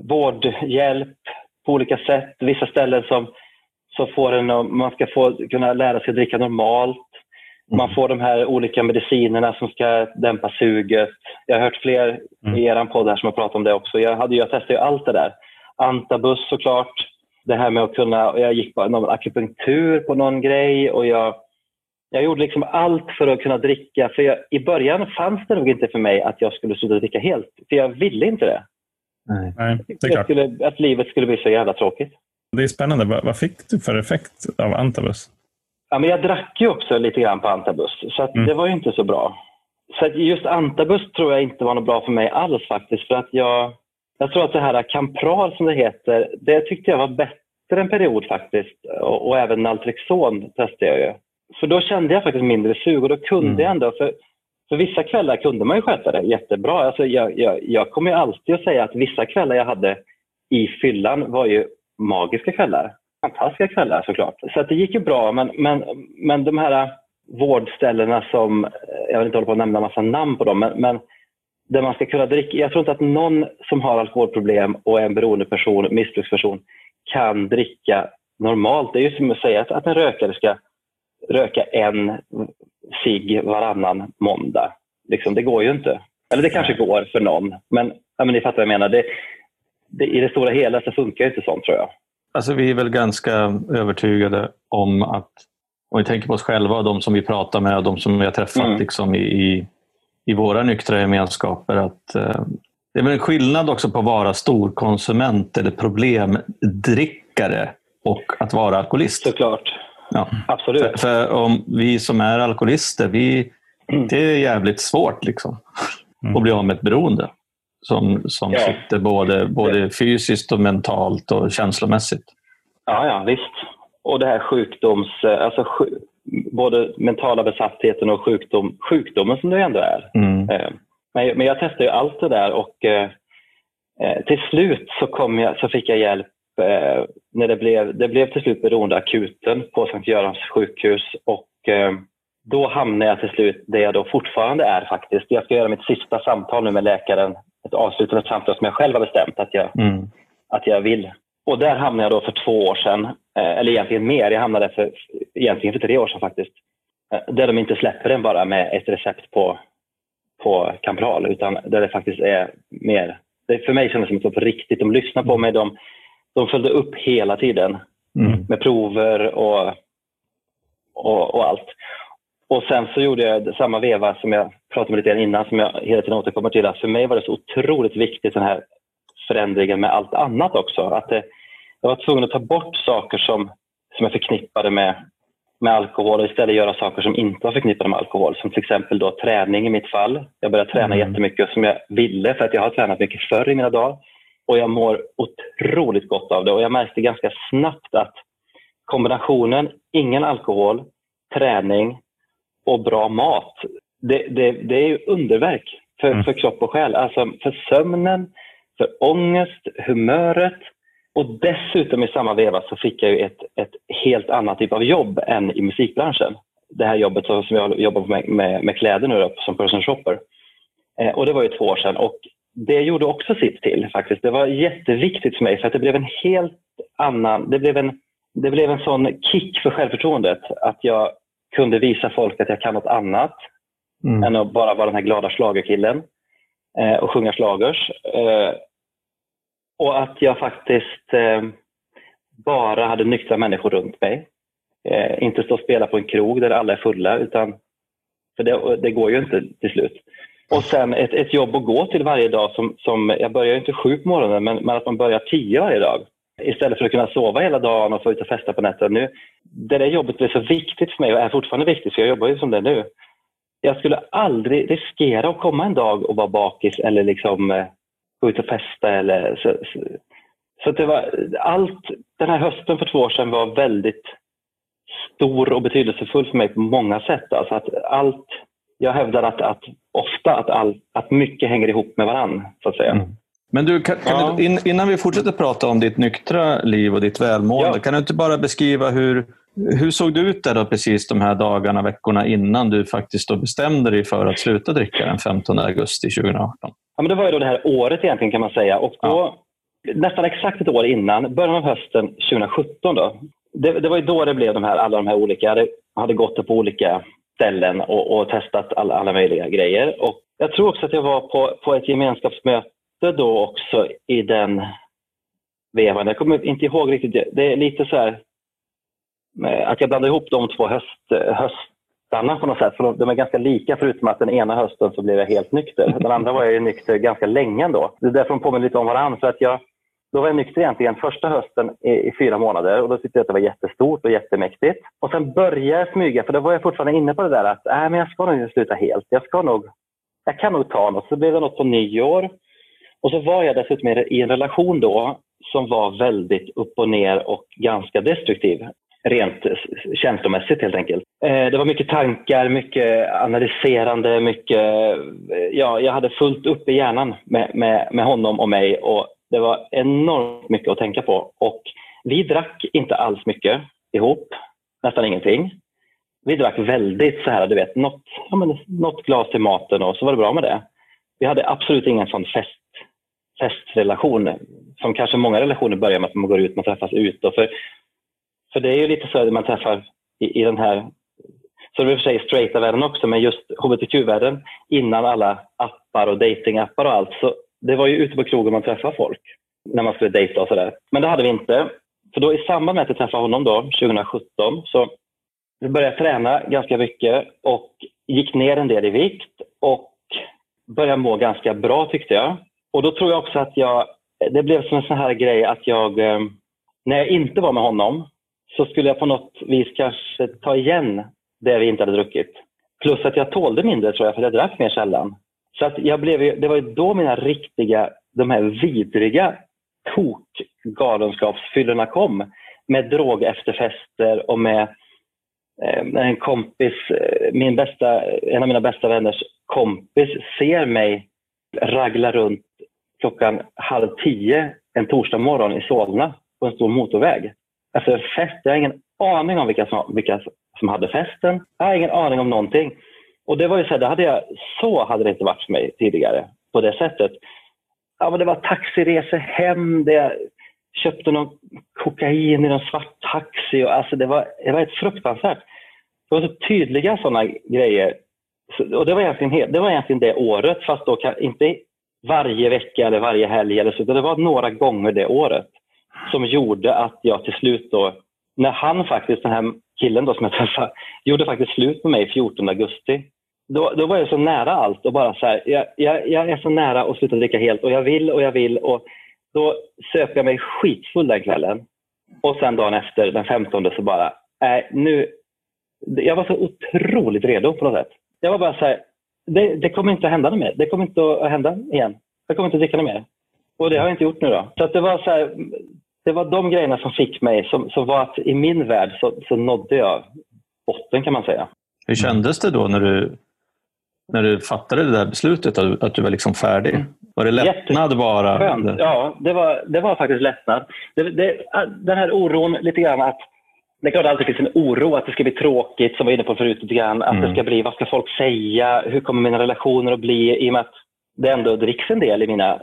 vårdhjälp på olika sätt. Vissa ställen som, som får en, att- man ska få kunna lära sig att dricka normalt. Man får de här olika medicinerna som ska dämpa suget. Jag har hört fler Mm. i er podd här som har pratat om det också. Jag, hade, jag testade ju allt det där. Antabus såklart. Det här med att kunna, jag gick på någon akupunktur på någon grej och jag, jag gjorde liksom allt för att kunna dricka. För jag, i början fanns det nog inte för mig att jag skulle sluta dricka helt. För jag ville inte det. Nej. Det är klart. skulle, att livet skulle bli så jävla tråkigt. Det är spännande. Vad, vad fick du för effekt av antabus? Ja, men jag drack ju också lite grann på antabus, så Mm. det var ju inte så bra. Så att just antabus tror jag inte var något bra för mig alls faktiskt. För att jag, jag tror att det här Campral som det heter, det tyckte jag var bättre en period faktiskt. Och, och även Naltrexon testade jag ju. För då kände jag faktiskt mindre sug och då kunde Mm. jag ändå, för, för vissa kvällar kunde man ju sköta det jättebra. Alltså jag, jag, jag kommer ju alltid att säga att vissa kvällar jag hade i fyllan var ju magiska kvällar. Fantastiska kvällar såklart. Så att det gick ju bra, men, men, men de här vårdställena som, eh, jag vill inte hålla på att nämna massa namn på dem, men, men där man ska kunna dricka. Jag tror inte att någon som har alkoholproblem och är en beroendeperson, missbruksperson, kan dricka normalt. Det är ju som att säga att, att en rökare ska röka en cigg varannan måndag. Liksom, det går ju inte. Eller det kanske går för någon, men, ja, men ni fattar vad jag menar. Det, det, I det stora hela så funkar ju inte sånt tror jag. Alltså, vi är väl ganska övertygade om att, om vi tänker på oss själva och de som vi pratar med och de som vi har träffat Mm. liksom, i, i, i våra nyktra gemenskaper, att eh, det är väl en skillnad också på att vara storkonsument eller problemdrickare och att vara alkoholist. Såklart. Ja. Absolut. För, för om vi som är alkoholister, vi, Mm. det är jävligt svårt liksom, Mm. att bli av med ett beroende som, som Ja. sitter både, både fysiskt och mentalt och känslomässigt. Ja, ja, visst. Och det här sjukdoms... Alltså, sju, både mentala besattheten och sjukdom, sjukdomen som det ändå är. Mm. Eh, Men, men jag testade ju allt det där och eh, eh, till slut så, kom jag, så fick jag hjälp eh, när det blev, det blev till slut beroendeakuten på Sankt Görans sjukhus och eh, då hamnade jag till slut där jag då fortfarande är faktiskt. Jag ska göra mitt sista samtal nu med läkaren, ett avslutande samtal som jag själv har bestämt att jag, Mm. att jag vill. och där hamnade jag då för två år sedan, eh, eller egentligen mer, jag hamnade för, egentligen för tre år sedan faktiskt. Eh, där de inte släpper den bara med ett recept på, på Campral, utan där det faktiskt är mer... Det för mig kändes det som att på riktigt. De lyssnade på mig, de, de följde upp hela tiden mm. med prover och, och, och, allt. Och sen så gjorde jag samma veva som jag pratade om lite innan, som jag hela tiden återkommer till. Att för mig var det så otroligt viktigt den här förändringen med allt annat också. Att det, jag var tvungen att ta bort saker som, som jag förknippade med, med alkohol och istället göra saker som inte var förknippade med alkohol. Som till exempel då träning i mitt fall. Jag började träna mm. jättemycket som jag ville för att jag har tränat mycket förr i mina dagar. Och jag mår otroligt gott av det och jag märkte ganska snabbt att kombinationen ingen alkohol, träning och bra mat, det, det, det är ju underverk för, mm. för kropp och själ. Alltså för sömnen, för ångest, humöret och dessutom i samma veva så fick jag ju ett, ett helt annat typ av jobb än i musikbranschen. Det här jobbet som jag jobbar med, med, med kläder nu då, som person shopper. Eh, och det var ju två år sedan och det gjorde också sitt till faktiskt. Det var jätteviktigt för mig för att det blev en helt annan, det blev en, det blev en sån kick för självförtroendet att jag kunde visa folk att jag kan något annat mm. än att bara vara den här glada slagerkillen eh, och sjunga slagers. Eh, och att jag faktiskt eh, bara hade nyktra människor runt mig. Eh, inte stå och spela på en krog där alla är fulla, utan för det, det går ju inte till slut. Och sen ett, ett jobb att gå till varje dag. Som, som, jag börjar inte sju på morgonen, men, men att man börjar tio varje dag. Istället för att kunna sova hela dagen och få ut och festa på nätterna. Nu, det där jobbet blev så viktigt för mig och är fortfarande viktigt, för jag jobbar ju som det nu. Jag skulle aldrig riskera att komma en dag och vara bakis eller liksom eh, gå ut och festa. Eller, så, så, så det var, allt, den här hösten för två år sedan var väldigt stor och betydelsefull för mig på många sätt. Alltså att allt, jag hävdar att, att ofta att, all, att mycket hänger ihop med varann, så att säga. Mm. Men du, kan, kan ja. du, innan vi fortsätter prata om ditt nyktra liv och ditt välmående, ja. kan du inte bara beskriva hur, hur såg det ut där då precis de här dagarna, veckorna innan du faktiskt då bestämde dig för att sluta dricka den 15 augusti 2018? Ja, men det var ju då det här året egentligen kan man säga. Och då, ja. Nästan exakt ett år innan, början av hösten 2017, då, det, det var ju då det blev de här, alla de här olika, jag hade, hade gått på olika ställen och, och testat alla, alla möjliga grejer. Och jag tror också att jag var på, på ett gemenskapsmöte då också i den vevan. Jag kommer inte ihåg riktigt. Det är lite så här eh, att jag blandar ihop de två höst, höstarna på något sätt. För de är ganska lika förutom att den ena hösten så blev jag helt nykter. Den andra var jag nykter ganska länge ändå. Det är därför de påminner lite om varandra. För att jag, då var jag nykter egentligen första hösten i, i, fyra månader och då tyckte jag att det var jättestort och jättemäktigt. Och sen började jag smyga, för då var jag fortfarande inne på det där att äh, men jag ska nog inte sluta helt. Jag ska nog, jag kan nog ta något. Så blev det något på nyår. Och så var jag dessutom i en relation då som var väldigt upp och ner och ganska destruktiv. Rent känslomässigt helt enkelt. Eh, det var mycket tankar, mycket analyserande, mycket... Eh, ja, jag hade fullt upp i hjärnan med, med, med honom och mig och det var enormt mycket att tänka på och vi drack inte alls mycket ihop, nästan ingenting. Vi drack väldigt så här, du vet, något, ja, men, något glas till maten och så var det bra med det. Vi hade absolut ingen sån fest, festrelation som kanske många relationer börjar med att man går ut, man träffas ut. För, för det är ju lite så att man träffar i, i den här, så det är i och för sig straighta världen också, men just hbtq-världen innan alla appar och datingappar och allt så det var ju ute på krogen man träffade folk när man skulle dejta och sådär. Men det hade vi inte. För då i samband med att jag träffade honom då, 2017, så började jag träna ganska mycket och gick ner en del i vikt och började må ganska bra tyckte jag. Och då tror jag också att jag, det blev som en sån här grej att jag, eh, när jag inte var med honom, så skulle jag på något vis kanske ta igen det vi inte hade druckit. Plus att jag tålde mindre tror jag, för jag drack mer sällan. Så att jag blev, det var ju då mina riktiga, de här vidriga tokgalenskapsfyllorna kom. Med drogefterfester och med eh, en kompis, eh, min bästa, en av mina bästa vänners kompis ser mig ragla runt klockan halv tio en torsdag morgon i Solna på en stor motorväg. Alltså fest, jag har ingen aning om vilka som, vilka som hade festen. Jag har ingen aning om någonting. Och det var ju så här, det hade jag, så hade det inte varit för mig tidigare på det sättet. Ja, men det var taxiresor hem, det, köpte någon kokain i någon svart taxi. Och alltså det, var, det var ett fruktansvärt. Det var så tydliga sådana grejer. Och det var, egentligen, det var egentligen det året, fast då inte varje vecka eller varje helg. Eller så, det var några gånger det året som gjorde att jag till slut då, när han faktiskt, den här killen då som jag träffade, gjorde faktiskt slut med mig 14 augusti. Då, då var jag så nära allt och bara så här, jag, jag, jag är så nära att sluta dricka helt och jag vill och jag vill. Och då söp jag mig skitfull den kvällen. Och sen dagen efter, den 15, så bara, äh, nu, jag var så otroligt redo på något sätt. Jag var bara så här, det, det kommer inte att hända mer. Det kommer inte att hända igen. Jag kommer inte att dricka något mer. Och det har jag inte gjort nu då. Så det var så här, det var de grejerna som fick mig, som, som var att i min värld så, så nådde jag botten kan man säga. Hur kändes det då när du, när du fattade det där beslutet, att, att du var liksom färdig? Mm. Var det lättnad bara? Skönt. Ja, det var, det var faktiskt lättnad. Det, det, den här oron lite grann att det är klart att det alltid finns en oro att det ska bli tråkigt, som vi var inne på förut lite grann. Att mm. det ska bli, vad ska folk säga? Hur kommer mina relationer att bli? I och med att det ändå dricks en del i mina...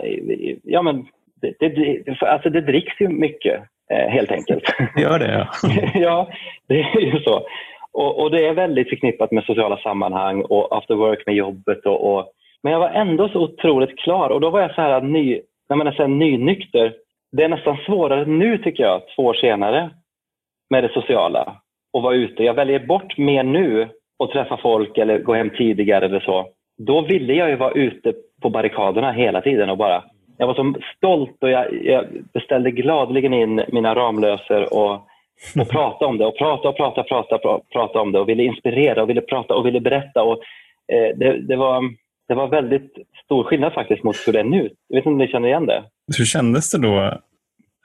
Ja, men det, det, alltså det dricks ju mycket, eh, helt enkelt. Gör det? Ja, ja det är ju så. Och, och, det är väldigt förknippat med sociala sammanhang och after work med jobbet. Och, och, men jag var ändå så otroligt klar och då var jag så här ny, när man är så här nynykter. Det är nästan svårare nu tycker jag, två år senare, med det sociala och vara ute. Jag väljer bort mer nu och träffa folk eller gå hem tidigare eller så. Då ville jag ju vara ute på barrikaderna hela tiden och bara jag var så stolt och jag, jag beställde gladeligen in mina Ramlöser och, och prata om det och prata och prata, prata, prata, prata om det och ville inspirera och ville prata och ville berätta. Och, eh, det, det, var, det var väldigt stor skillnad faktiskt mot hur det är nu. Jag vet inte om ni känner igen det? Hur kändes det då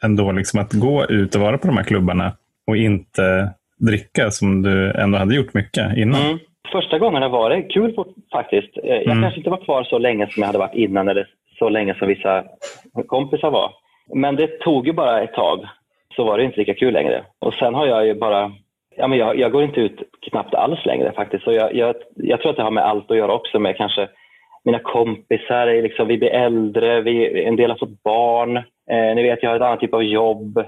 ändå liksom att gå ut och vara på de här klubbarna och inte dricka som du ändå hade gjort mycket innan? Mm. Första gångerna var det kul faktiskt. Eh, jag mm. kanske inte var kvar så länge som jag hade varit innan eller så länge som vissa kompisar var. Men det tog ju bara ett tag, så var det inte lika kul längre. Och sen har jag ju bara Ja, men jag, jag går inte ut knappt alls längre faktiskt. Så jag, jag, jag, tror att det har med allt att göra också med kanske mina kompisar. Liksom, vi blir äldre, vi, en del har fått barn. Eh, ni vet, jag har ett annat typ av jobb.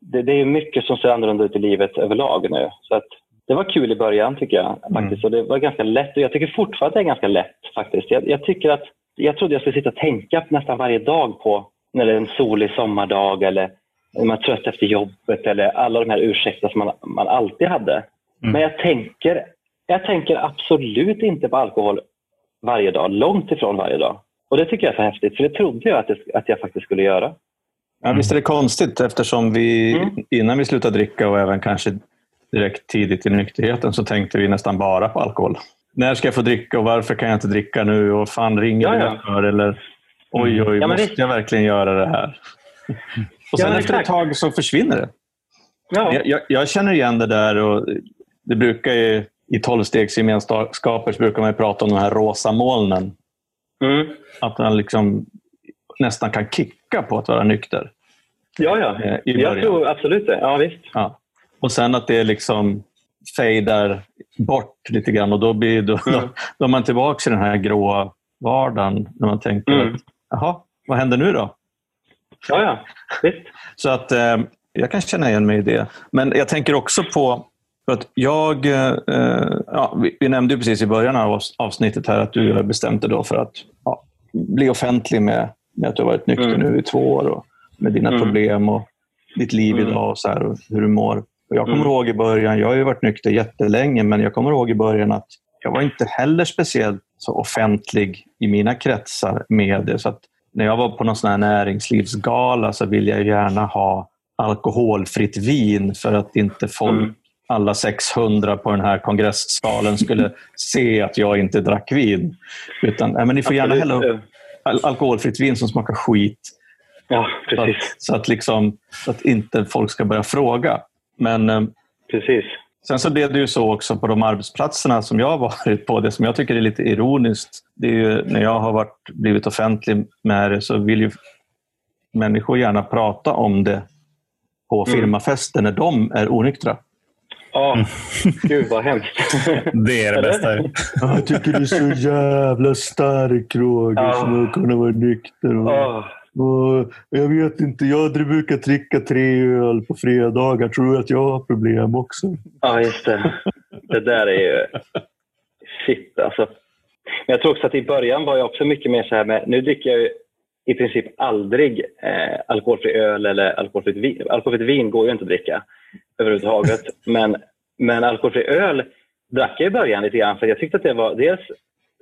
Det, det är mycket som ser annorlunda ut i livet överlag nu. Så att, det var kul i början tycker jag. faktiskt. Mm. Och det var ganska lätt och jag tycker fortfarande att det är ganska lätt. faktiskt. Jag, jag tycker att jag trodde jag skulle sitta och tänka nästan varje dag på när det är en solig sommardag eller när man är trött efter jobbet eller alla de här ursäkterna som man, man alltid hade. Mm. Men jag tänker, jag tänker absolut inte på alkohol varje dag, långt ifrån varje dag. Och det tycker jag är så häftigt, för det trodde jag att, det, att jag faktiskt skulle göra. Ja, visst är det konstigt eftersom vi mm. innan vi slutade dricka och även kanske direkt tidigt i nykterheten så tänkte vi nästan bara på alkohol när ska jag få dricka och varför kan jag inte dricka nu? Och fan ringer ja, ja. för? Eller oj, oj, ja, måste det... jag verkligen göra det här? Och sen ja, efter ett tag så försvinner det. Ja. Jag, jag, jag, känner igen det där. och det brukar ju, I tolvstegsgemenskaper brukar man prata om de här rosa molnen. Mm. Att man liksom nästan kan kicka på att vara nykter. Ja, ja. Eh, jag tror absolut det. Ja, visst. Ja. Och sen att det liksom fejdar bort lite grann och då, blir, då, mm. då, då är man tillbaka i den här gråa vardagen när man tänker mm. att jaha, vad händer nu då? Ja, ja. Visst. Så att eh, jag kan känna igen mig i det. Men jag tänker också på för att jag, eh, ja, vi, vi, nämnde ju precis i början av avsnittet här att du har bestämt dig för att ja, bli offentlig med, med att du har varit nykter mm. nu i två år och med dina mm. problem och ditt liv mm. idag och, så här, och hur du mår. Jag kommer mm. ihåg i början, jag har ju varit nykter jättelänge, men jag kommer ihåg i början att jag var inte heller speciellt så offentlig i mina kretsar med det. Så att när jag var på någon sån här näringslivsgala så ville jag gärna ha alkoholfritt vin för att inte folk, mm. alla 600 på den här kongresssalen skulle se att jag inte drack vin. Utan men ni får gärna hälla upp alkoholfritt vin som smakar skit. Ja, precis. Så att, så att, liksom, så att inte folk ska börja fråga. Men eh, Precis. sen så blev det ju så också på de arbetsplatserna som jag har varit på. Det som jag tycker är lite ironiskt, det är ju när jag har varit, blivit offentlig med det så vill ju människor gärna prata om det på mm. firmafester när de är onyktra. Ja, oh, gud vad hemskt. Det är det bästa. jag tycker du är så jävla stark Roger, ja. som att kunna vara nykter. Och... Oh. Jag vet inte, jag brukar dricka tre öl på fredagar. Tror du att jag har problem också? Ja, just det. Det där är ju... Shit alltså. Men jag tror också att i början var jag också mycket mer så här med, nu dricker jag i princip aldrig eh, alkoholfri öl eller alkoholfritt vin. Alkoholfritt vin går ju inte att dricka överhuvudtaget. Men, men alkoholfri öl drack jag i början lite grann för jag tyckte att det var, dels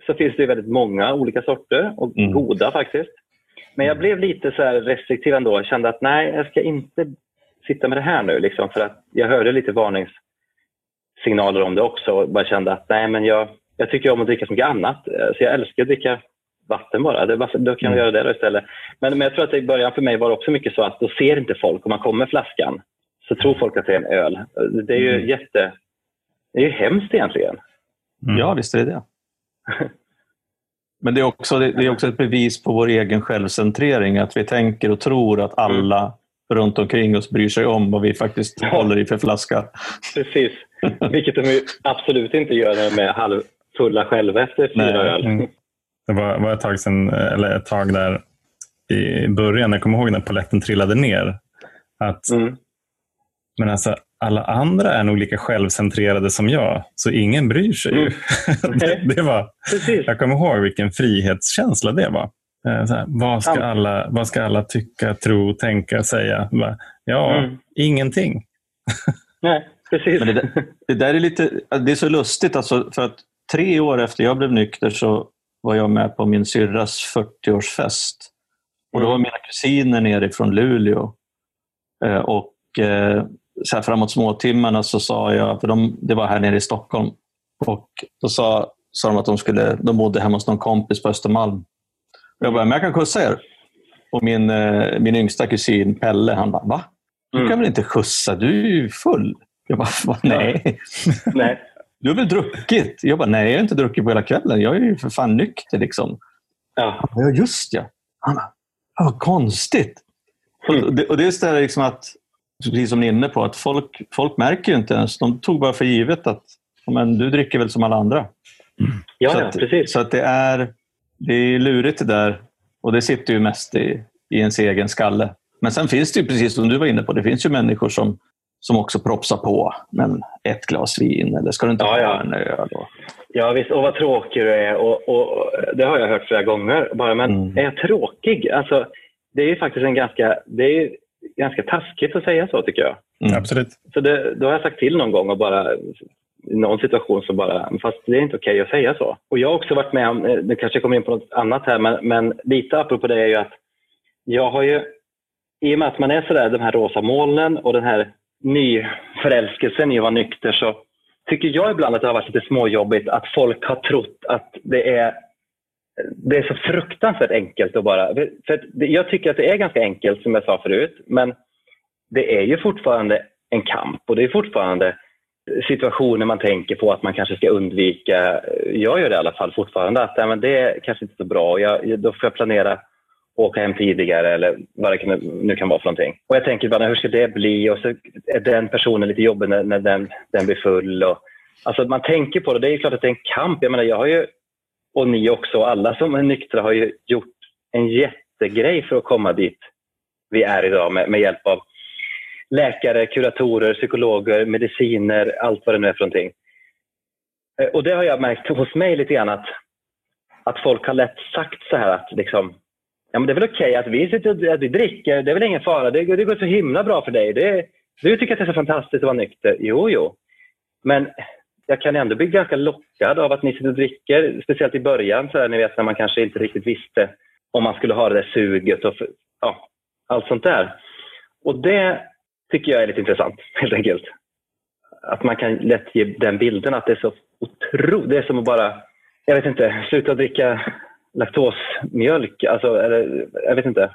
så finns det väldigt många olika sorter och mm. goda faktiskt. Men jag blev lite så restriktiv ändå. Jag kände att nej, jag ska inte sitta med det här nu. Liksom, för att jag hörde lite varningssignaler om det också och bara kände att nej, men jag, jag tycker om att dricka så mycket annat. Så jag älskar att dricka vatten bara. Det, då kan jag mm. göra det istället. Men, men jag tror att i början för mig var det också mycket så att då ser inte folk, om man kommer med flaskan, så tror folk att det är en öl. Det är ju mm. jätte... Det är ju hemskt egentligen. Mm. Ja, visst är det det. Men det är, också, det är också ett bevis på vår egen självcentrering, att vi tänker och tror att alla mm. runt omkring oss bryr sig om vad vi faktiskt ja. håller i för flaska. Precis, vilket de absolut inte gör när de är halvfulla själva efter fyra öl. Mm. Det var, var ett, tag sedan, eller ett tag där i början, jag kommer ihåg när poletten trillade ner. Att, mm. Men alltså, alla andra är nog lika självcentrerade som jag, så ingen bryr sig. Mm. det, det, var, jag kommer ihåg vilken frihetskänsla det var. Eh, här, vad, ska alla, vad ska alla tycka, tro, tänka, säga? Ja, mm. ingenting. Nej, precis. Men det, det, där är lite, det är så lustigt, alltså, för att tre år efter jag blev nykter så var jag med på min syrras 40-årsfest. Och då var mm. mina kusiner nere från Luleå. Eh, och eh, så här framåt småtimmarna så sa jag, för de, det var här nere i Stockholm, och då sa, sa de att de, skulle, de bodde hemma hos någon kompis på Östermalm. Och jag bara, men jag kan skjutsa er. Och min, eh, min yngsta kusin Pelle, han bara, va? Du kan mm. väl inte skjutsa? Du är ju full. Jag bara, nej. nej. Du har väl druckit? Jag bara, nej jag har inte druckit på hela kvällen. Jag är ju för fan nykter. Liksom. Ja. ja, just ja. Han bara, vad konstigt. Mm. Och, det, och det är just det här liksom att, precis som ni är inne på, att folk, folk märker ju inte ens. De tog bara för givet att men, du dricker väl som alla andra. Mm. Ja, så, att, precis. så att det är, det är lurigt det där. Och det sitter ju mest i, i ens egen skalle. Men sen finns det ju, precis som du var inne på, det finns ju människor som som också propsar på men ett glas vin eller ska du inte ja, ha ja. en öl? Och... Ja visst, och vad tråkig du är. Och, och, det har jag hört flera gånger. Bara, men mm. är jag tråkig? Alltså, det är ju faktiskt en ganska, det är ganska taskigt att säga så tycker jag. Mm. Absolut. Så det, då har jag sagt till någon gång och bara i någon situation så bara, fast det är inte okej okay att säga så. Och jag har också varit med om, eh, nu kanske jag kommer in på något annat här, men, men lite apropå det är ju att jag har ju, i och med att man är sådär, de här rosa molnen och den här nyförälskelsen i att vara nykter så tycker jag ibland att det har varit lite småjobbigt att folk har trott att det är det är så fruktansvärt enkelt att bara... För jag tycker att det är ganska enkelt som jag sa förut, men det är ju fortfarande en kamp och det är fortfarande situationer man tänker på att man kanske ska undvika. Jag gör det i alla fall fortfarande, att men det är kanske inte så bra. Jag, då får jag planera att åka hem tidigare eller vad det nu kan vara för någonting. Och jag tänker bara, hur ska det bli? Och så är den personen lite jobbig när, när den, den blir full. Och, alltså man tänker på det, det är klart att det är en kamp. Jag menar, jag har ju, och ni också, alla som är nyktra har ju gjort en jättegrej för att komma dit vi är idag med, med hjälp av läkare, kuratorer, psykologer, mediciner, allt vad det nu är för någonting. Eh, och det har jag märkt hos mig lite grann att, att folk har lätt sagt så här att liksom, ja, men det är väl okej okay att vi sitter att vi dricker, det är väl ingen fara, det, det går så himla bra för dig. Det, du tycker att det är så fantastiskt att vara nykter. Jo, jo. Men jag kan ändå bli ganska lockad av att ni sitter och dricker, speciellt i början, så här, ni vet när man kanske inte riktigt visste om man skulle ha det där suget och ja, allt sånt där. Och det tycker jag är lite intressant, helt enkelt. Att man kan lätt ge den bilden att det är så otroligt, det är som att bara, jag vet inte, sluta dricka laktosmjölk? Alltså, eller, jag vet inte.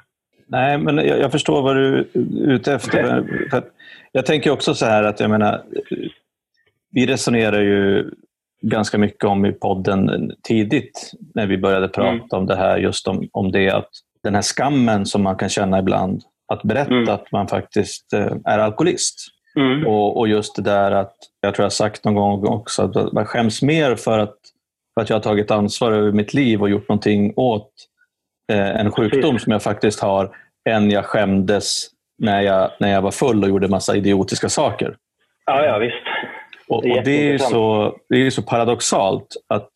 Nej, men jag, jag förstår vad du är ute efter. För jag tänker också så här att jag menar, vi resonerar ju ganska mycket om i podden tidigt när vi började prata mm. om det här, just om, om det att den här skammen som man kan känna ibland, att berätta mm. att man faktiskt eh, är alkoholist. Mm. Och, och, just det där att, jag tror jag sagt någon gång också, att man skäms mer för att för att jag har tagit ansvar över mitt liv och gjort någonting åt eh, en sjukdom som jag faktiskt har än jag skämdes när jag, när jag var full och gjorde massa idiotiska saker. Ja, ja visst. Och, och det är så, det är så paradoxalt att,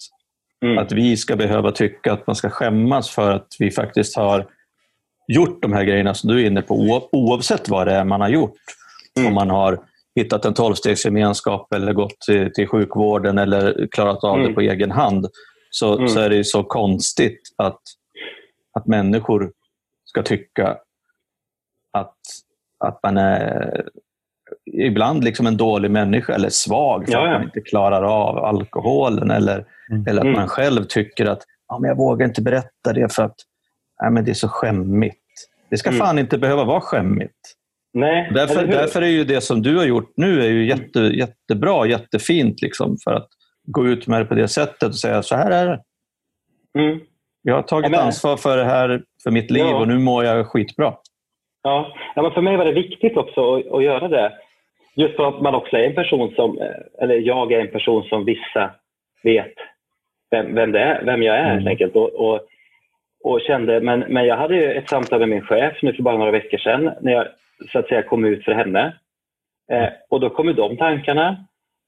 mm. att vi ska behöva tycka att man ska skämmas för att vi faktiskt har gjort de här grejerna som du är inne på, oavsett vad det är man har gjort. Mm. Om man har hittat en tolvstegsgemenskap eller gått till, till sjukvården eller klarat av mm. det på egen hand, så, mm. så är det så konstigt att, att människor ska tycka att, att man är ibland liksom en dålig människa eller svag för ja, ja. att man inte klarar av alkoholen eller, mm. eller att man mm. själv tycker att ja, men jag vågar inte berätta det för att ja, men det är så skämmigt. Det ska mm. fan inte behöva vara skämmigt. Nej, därför, därför är ju det som du har gjort nu är ju jätte, jättebra, jättefint liksom, för att gå ut med det på det sättet och säga så här är det. Mm. Jag har tagit ja, men... ansvar för det här, för mitt liv ja. och nu mår jag skitbra. Ja, ja men för mig var det viktigt också att, att, göra det. Just för att man också är en person som, eller jag är en person som vissa vet vem, vem, det är, vem jag är mm. helt enkelt. Och, och, och, kände, men, men jag hade ett samtal med min chef nu för bara några veckor sedan när jag så att säga kom ut för henne. Eh, och då kom ju de tankarna.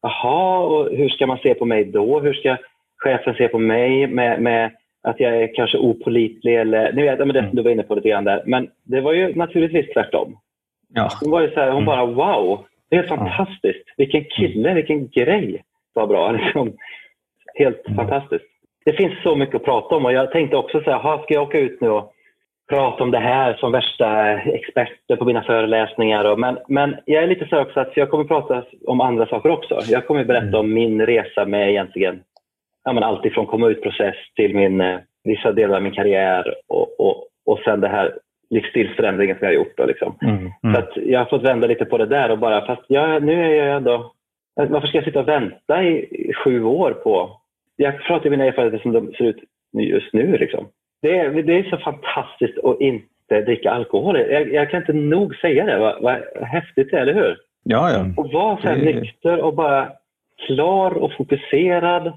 Jaha, och hur ska man se på mig då? Hur ska chefen se på mig med, med att jag är kanske opolitlig eller, ni vet, men det, mm. du var inne på lite grann där. Men det var ju naturligtvis tvärtom. Ja. Hon var ju så här, hon mm. bara wow, det är helt fantastiskt. Vilken kille, vilken grej. Vad bra. Liksom. Helt mm. fantastiskt. Det finns så mycket att prata om och jag tänkte också så här, ska jag åka ut nu och prata om det här som värsta experter på mina föreläsningar. Och, men, men jag är lite så också att jag kommer prata om andra saker också. Jag kommer berätta mm. om min resa med egentligen ja, men allt ifrån komma ut-process till min, eh, vissa delar av min karriär och, och, och sen det här livsstilsförändringen som jag har gjort. Då, liksom. Mm, mm. Så att jag har fått vända lite på det där och bara, fast jag, nu är jag ändå... Varför ska jag sitta och vänta i, i sju år på... Jag pratar om mina erfarenheter som de ser ut just nu. Liksom. Det, är, det är så fantastiskt att inte dricka alkohol. Jag, jag kan inte nog säga det, vad, vad häftigt det är, eller hur? Ja, ja. Och vara så här det... nykter och bara klar och fokuserad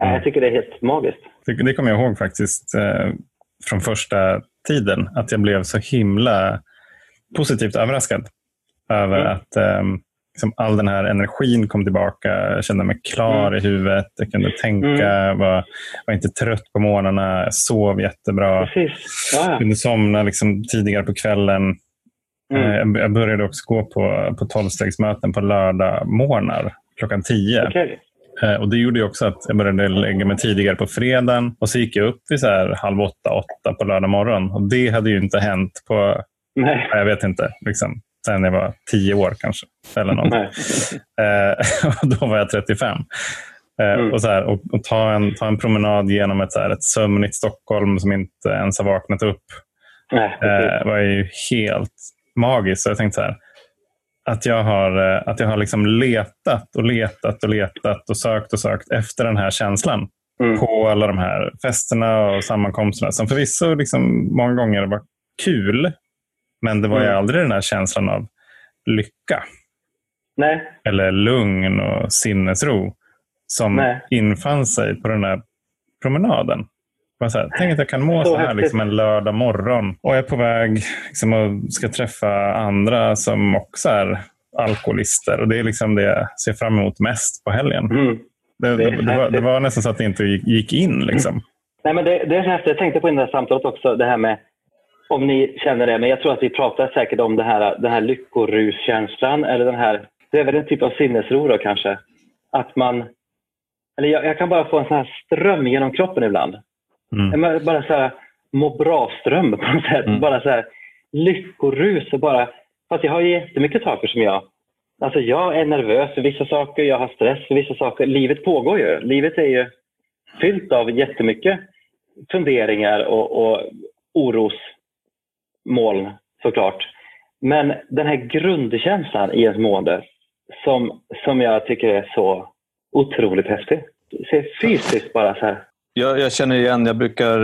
Mm. Jag tycker det är helt magiskt. Det kommer jag ihåg faktiskt eh, från första tiden, att jag blev så himla positivt överraskad över mm. att eh, liksom all den här energin kom tillbaka. Jag kände mig klar mm. i huvudet. Jag kunde tänka, mm. var, var inte trött på morgnarna, jag sov jättebra. Precis. Ja, ja. Kunde somna liksom tidigare på kvällen. Mm. Eh, jag började också gå på, på tolvstegsmöten på lördag morgnar klockan tio. Okay. Eh, och Det gjorde också att jag började lägga mig tidigare på fredagen och så gick jag upp vid så här halv åtta, åtta på lördag morgon. Och det hade ju inte hänt på, Nej. jag vet inte, liksom, sen jag var tio år kanske. Eller något. Eh, och då var jag 35. Eh, mm. och, så här, och, och, ta, en, ta en promenad genom ett, så här, ett sömnigt Stockholm som inte ens har vaknat upp. Nej, eh, var ju helt magiskt. Så jag tänkte så här, att jag har, eh, att jag har liksom letat och letat och letat och sökt och sökt efter den här känslan mm. på alla de här festerna och sammankomsterna som förvisso liksom många gånger var kul. Men det var mm. ju aldrig den här känslan av lycka. Nej. Eller lugn och sinnesro som Nej. infann sig på den här promenaden. Här, tänk att jag kan må så, här liksom en lördag morgon och jag är på väg liksom, och ska träffa andra som också är alkoholister. Och det är liksom det jag ser fram emot mest på helgen. Mm. Det, det, det, var, det, var, nästan så att det inte gick in. Liksom. Mm. Nej, men det, det är häftigt. Jag tänkte på det här samtalet också, det här med om ni känner det, men jag tror att vi pratar säkert om det här, den här lyckoruskänslan eller den här, det är väl en typ av sinnesro då kanske. Att man, eller jag, jag kan bara få en sån här ström genom kroppen ibland. Mm. Bara så här må bra-ström på något sätt. Mm. Bara så här lyckorus och bara, fast jag har jättemycket saker som jag Alltså jag är nervös för vissa saker, jag har stress för vissa saker. Livet pågår ju. Livet är ju fyllt av jättemycket funderingar och, och orosmoln såklart. Men den här grundkänslan i ens mående som, som jag tycker är så otroligt häftig. Se fysiskt bara så här. Jag, jag, känner igen, jag brukar,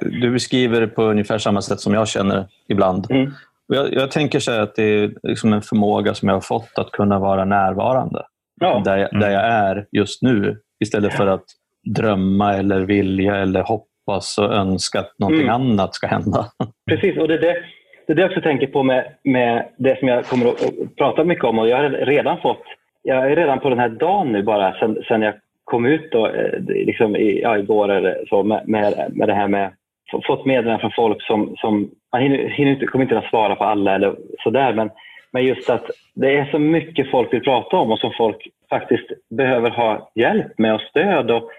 du beskriver det på ungefär samma sätt som jag känner ibland. Mm. Jag, jag, tänker så att det är liksom en förmåga som jag har fått att kunna vara närvarande. Ja. Där, jag, där jag är just nu. Istället för att drömma eller vilja eller hoppas och önska att någonting Mm. annat ska hända. Precis, och det är det, det, är det jag också tänker på med, med det som jag kommer att att prata mycket om. Och jag har redan fått, jag är redan på den här dagen nu bara sen, sen jag kom ut då, eh, liksom i, ja, igår eller så med, med, med det här med fått meddelanden från folk som, som man hinner, hinner inte, kommer inte att svara på alla eller sådär men, men just att det är så mycket folk vill prata om och som folk faktiskt behöver ha hjälp med och stöd. Och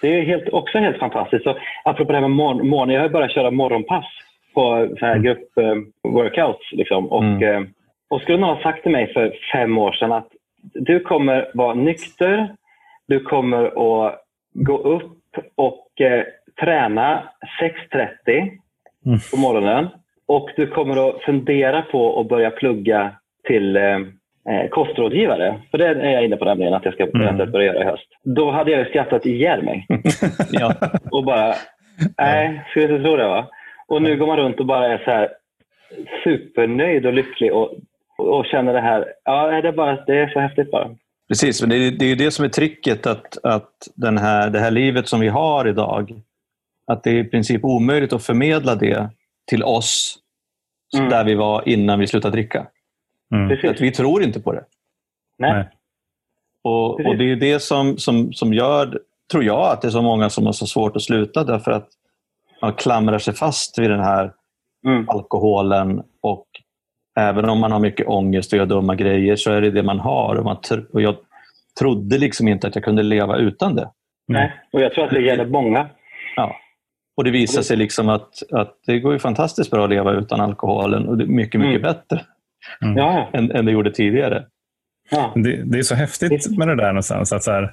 det är helt, också helt fantastiskt. Så, apropå det här med morgon, morgon, jag har börjat köra morgonpass på så här grupp eh. Liksom. Och, Mm. eh, och skulle någon ha sagt till mig för fem år sedan att du kommer vara nykter, du kommer att gå upp och eh, träna 6.30 Mm. på morgonen och du kommer att fundera på att börja plugga till eh, eh, kostrådgivare. För det är jag inne på nämligen att jag ska Mm. börja göra i höst. Då hade jag skrattat ihjäl mig ja. och bara, nej, skulle inte tro det va? Och nu går man runt och bara är så här supernöjd och lycklig och, och känner det här, ja det är, bara, det är så häftigt bara. Precis, men det är det, är det som är tricket, att, att den här, det här livet som vi har idag, att det är i princip omöjligt att förmedla det till oss Mm. där vi var innan vi slutade dricka. Mm. För att vi tror inte på det. Nej. Och, och Det är det som, som, som gör, tror jag, att det är så många som har så svårt att sluta därför att man klamrar sig fast vid den här Mm. alkoholen och även om man har mycket ångest och gör dumma grejer så är det det man har. Och, man tr- och jag trodde liksom inte att jag kunde leva utan det. Nej. Och jag tror att det gäller många. Ja. Och det visar sig liksom att, att det går ju fantastiskt bra att leva utan alkoholen och det är mycket, mycket Mm. bättre Mm. Än, än det gjorde tidigare. ja. Det, det är så häftigt med det där någonstans. Att så här,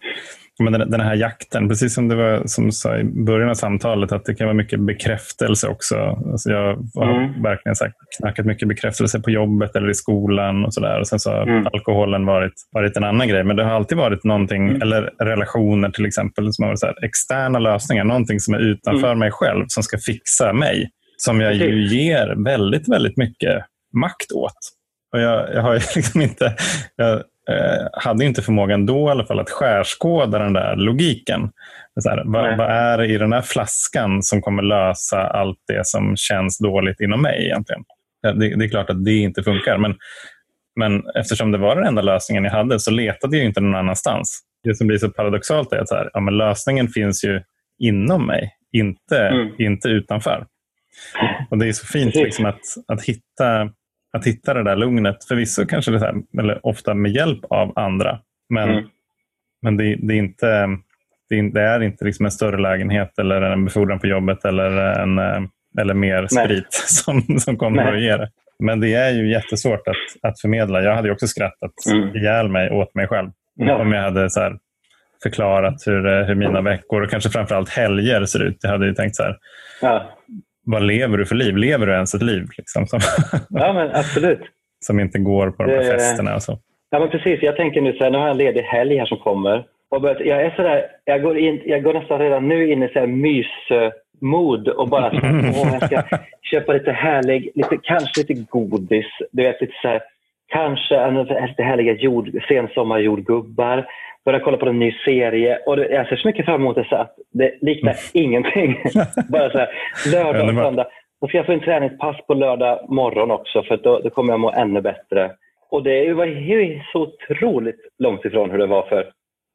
men den, den här jakten, precis som det var som du sa i början av samtalet, att det kan vara mycket bekräftelse också. Alltså jag har Mm. verkligen så här, knackat mycket bekräftelse på jobbet eller i skolan och sådär. Och sen så har Mm. alkoholen varit, varit en annan grej. Men det har alltid varit någonting, Mm. eller relationer till exempel, som har varit så här, externa lösningar. Någonting som är utanför Mm. mig själv, som ska fixa mig. Som jag ju ger väldigt, väldigt mycket makt åt. Och jag, jag har ju liksom inte, jag hade inte förmågan då i alla fall att skärskåda den där logiken. Så här, vad, vad är det i den här flaskan som kommer lösa allt det som känns dåligt inom mig egentligen? Det, det är klart att det inte funkar, men, men eftersom det var den enda lösningen jag hade så letade jag inte någon annans. Det som blir så paradoxalt är att så här, ja, men lösningen finns ju inom mig, inte, Mm. inte utanför. Och Det är så fint liksom, att, att, hitta, att hitta det där lugnet. Förvisso kanske det här, eller ofta med hjälp av andra. Men, Mm. men det, det är inte, det är, det är inte liksom en större lägenhet eller en befordran på jobbet eller, en, eller mer Nej. sprit som, som kommer Nej. att ge det. Men det är ju jättesvårt att, att förmedla. Jag hade också skrattat Mm. ihjäl mig åt mig själv. Ja. Om jag hade så förklarat hur, eh, hur mina veckor och kanske framförallt helger ser ut. Jag hade ju tänkt så här, Ja. Vad lever du för liv? Lever du ens ett liv liksom, som, ja, men absolut. som inte går på de här Det- festerna? Och så. Ja, men precis. Jag tänker nu så här, nu har jag en ledig helg här som kommer. Och börjat, jag, är så där, jag, går in, jag går nästan redan nu in i så här mysmod och bara så här, åh, jag ska köpa lite härlig, lite, kanske lite godis. Du vet, lite så här, kanske lite härliga jord, sensommarjordgubbar. Börja kolla på en ny serie. Och det, jag ser så mycket fram emot det så att det liknar ingenting. bara så här, lördag och söndag. Då ska jag få en träningspass på lördag morgon också för då, då kommer jag må ännu bättre. Och det var ju så otroligt långt ifrån hur det var för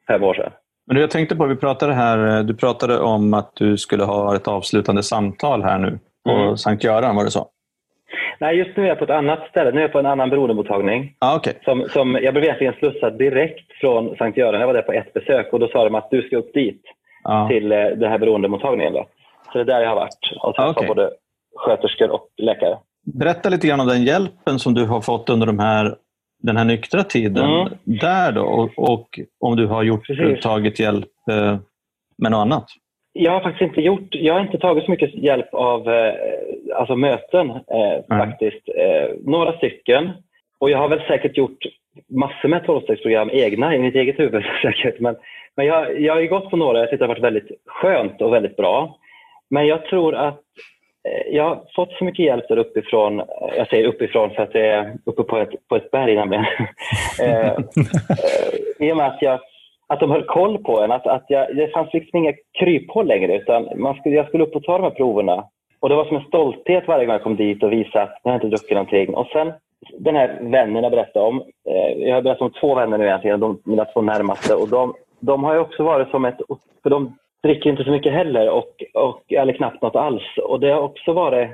fem år sedan. Men jag tänkte på, vi pratade här, du pratade om att du skulle ha ett avslutande samtal här nu på Mm. Sankt Göran, var det så? Nej, just nu är jag på ett annat ställe. Nu är jag på en annan beroendemottagning. Ah, Okej, Som, som, jag blev egentligen slussad direkt från Sankt Göran. Jag var där på ett besök och då sa de att du ska upp dit ja. till eh, den här beroendemottagningen. Då. Så det är där jag har varit och träffat Ah, okej. både sköterskor och läkare. Berätta lite grann om den hjälpen som du har fått under de här, den här nyktra tiden Mm. där då och, och om du har gjort, Precis. tagit hjälp eh, med något annat. Jag har faktiskt inte gjort, jag har inte tagit så mycket hjälp av eh, alltså möten eh, faktiskt. Eh, några stycken. Och jag har väl säkert gjort massor med tolvstegsprogram egna i mitt eget huvud säkert. Men, men jag, jag har gått på några, jag tycker det har varit väldigt skönt och väldigt bra. Men jag tror att eh, jag har fått så mycket hjälp där uppifrån. Eh, Jag säger uppifrån för att det är uppe på ett, på ett berg nämligen. eh, eh, I och med att jag att de höll koll på en. Att, att jag, det fanns liksom inga kryphål längre. Utan man skulle, jag skulle upp och ta de här proverna. Och det var som en stolthet varje gång jag kom dit och visade att jag inte druckit någonting. Och sen den här vännen jag berättade om. Eh, jag har berättat om två vänner nu egentligen, de, mina två närmaste. Och de, de har ju också varit som ett... För de dricker inte så mycket heller, och, och, eller knappt något alls. Och det har också varit,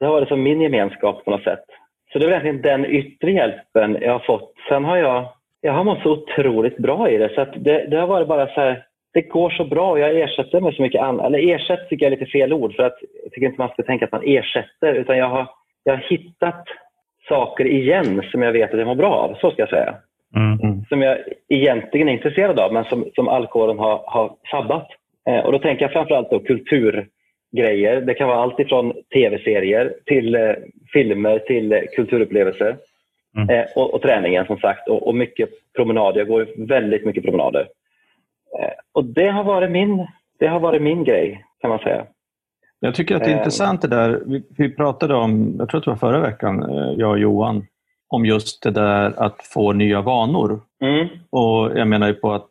det har varit som min gemenskap på något sätt. Så det är egentligen den yttre hjälpen jag har fått. Sen har jag, jag har mått så otroligt bra i det. Så det, det, har varit bara så här, det går så bra. Jag ersätter med så mycket annat. Eller ersätter tycker jag är lite fel ord. För att jag tycker inte man ska tänka att man ersätter. Utan jag har, jag har hittat saker igen som jag vet att jag mår bra av. Så ska jag säga. Mm. Som jag egentligen är intresserad av men som, som alkoholen har, har sabbat. Eh, och då tänker jag framförallt på kulturgrejer. Det kan vara allt ifrån tv-serier till eh, filmer till eh, kulturupplevelser. Mm. Eh, och, och, träningen som sagt och, och, mycket promenader. Jag går väldigt mycket promenader. Eh, och det har, varit min, det har varit min grej kan man säga. Jag tycker att det är eh. intressant det där. Vi, vi, pratade om, jag tror att det var förra veckan, jag och Johan, om just det där att få nya vanor. Mm. Och Jag menar ju på att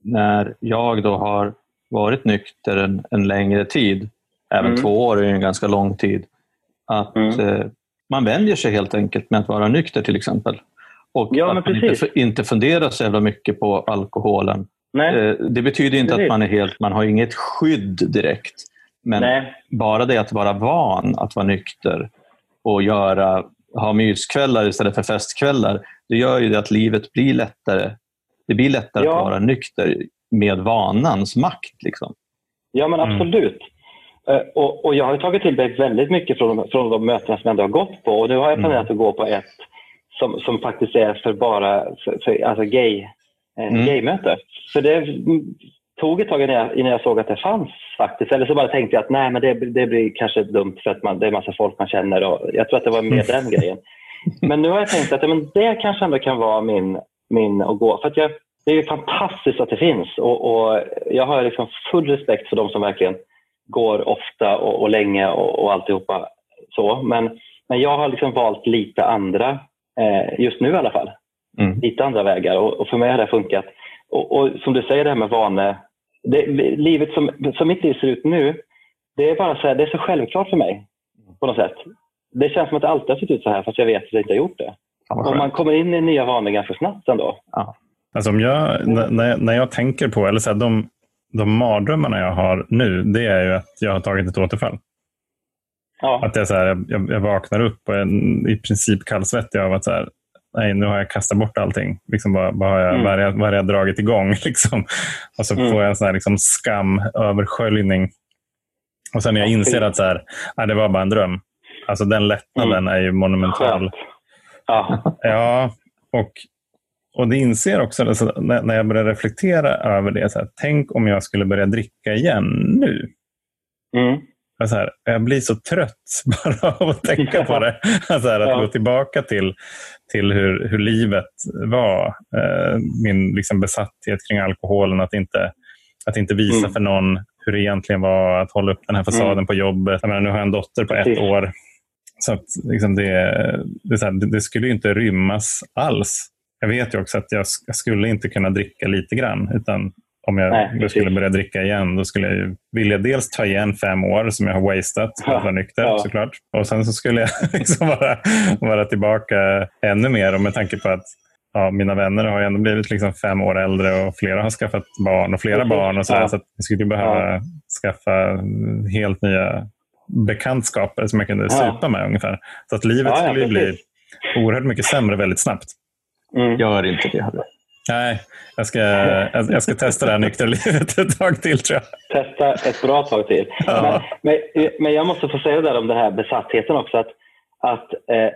när jag då har varit nykter en, en längre tid, även mm. två år är en ganska lång tid, att mm. Man vänjer sig helt enkelt med att vara nykter till exempel. Och ja, att man inte, inte funderar så jävla mycket på alkoholen. Eh, det betyder inte precis. att man är helt, man har inget skydd direkt. Men Nej. bara det att vara van att vara nykter och göra, ha myskvällar istället för festkvällar, det gör ju det att livet blir lättare. Det blir lättare ja. att vara nykter med vanans makt. Liksom. Ja, men mm. absolut. Mm. Och, och, jag har tagit till mig väldigt mycket från, från de mötena som jag ändå har gått på. Och nu har jag planerat mm. att gå på ett som, som faktiskt är för bara för, för alltså gay, eh, mm. gaymöte. För det tog ett tag innan jag, innan jag såg att det fanns faktiskt. Eller så bara tänkte jag att nej, men det, det blir kanske dumt för att man, det är massa folk man känner. Och jag tror att det var mer den grejen. Men nu har jag tänkt att ja, men det kanske ändå kan vara min, min att gå. För att jag, det är fantastiskt att det finns och, och jag har liksom full respekt för de som verkligen går ofta och, och länge och, och alltihopa så. Men, men jag har liksom valt lite andra, eh, just nu i alla fall, mm. lite andra vägar och, och, för mig har det funkat. Och, och som du säger det här med det, livet som, som mitt liv ser ut nu, det är bara så här, det är så självklart för mig på något sätt. Det känns som att det alltid har sett ut så här fast jag vet att jag inte har gjort det. och man kommer in i nya vanor ganska snabbt ändå. Ja. Alltså om jag, när, när jag tänker på, eller så här, de, de mardrömmarna jag har nu, det är ju att jag har tagit ett återfall. Ja. Att jag, så här, jag, jag vaknar upp och är i princip kallsvettig av att så här, nej, nu har jag kastat bort allting. Liksom, vad, vad, har jag, mm. vad, har jag, vad har jag dragit igång? Liksom. Och så mm. får jag en sån här, liksom, skam, översköljning. Och sen när jag inser att så här, nej, det var bara en dröm. Alltså den lättnaden mm. är ju monumental. Ja. ja, och och det inser också alltså, när jag börjar reflektera över det. Så här, tänk om jag skulle börja dricka igen nu. Mm. Så här, jag blir så trött bara av att tänka på det. Så här, att ja. gå tillbaka till, till hur, hur livet var. Eh, min liksom, besatthet kring alkoholen. Att inte, att inte visa mm. för någon hur det egentligen var att hålla upp den här fasaden mm. på jobbet. Menar, nu har jag en dotter på ett år. Så att, liksom, det, det, här, det, det skulle inte rymmas alls jag vet ju också att jag, jag, skulle inte kunna dricka lite grann. Utan om jag Nej, skulle börja dricka igen, då skulle jag vilja dels ta igen fem år som jag har wasted för att vara nykter ja. såklart. Och sen så skulle jag liksom vara, vara tillbaka ännu mer. Och med tanke på att ja, mina vänner har ju ändå blivit liksom fem år äldre och flera har skaffat barn och flera barn. och Så, ja. så jag skulle behöva ja. skaffa helt nya bekantskaper som jag kunde ja. supa med ungefär. Så att livet skulle bli oerhört mycket sämre väldigt snabbt. Mm. Gör inte det. Harry. Nej, jag ska, jag ska testa det här nyktra livet ett tag till tror jag. Testa ett bra tag till. Ja. Men, men, men, jag måste få säga det där om den här besattheten också. Att, att, eh,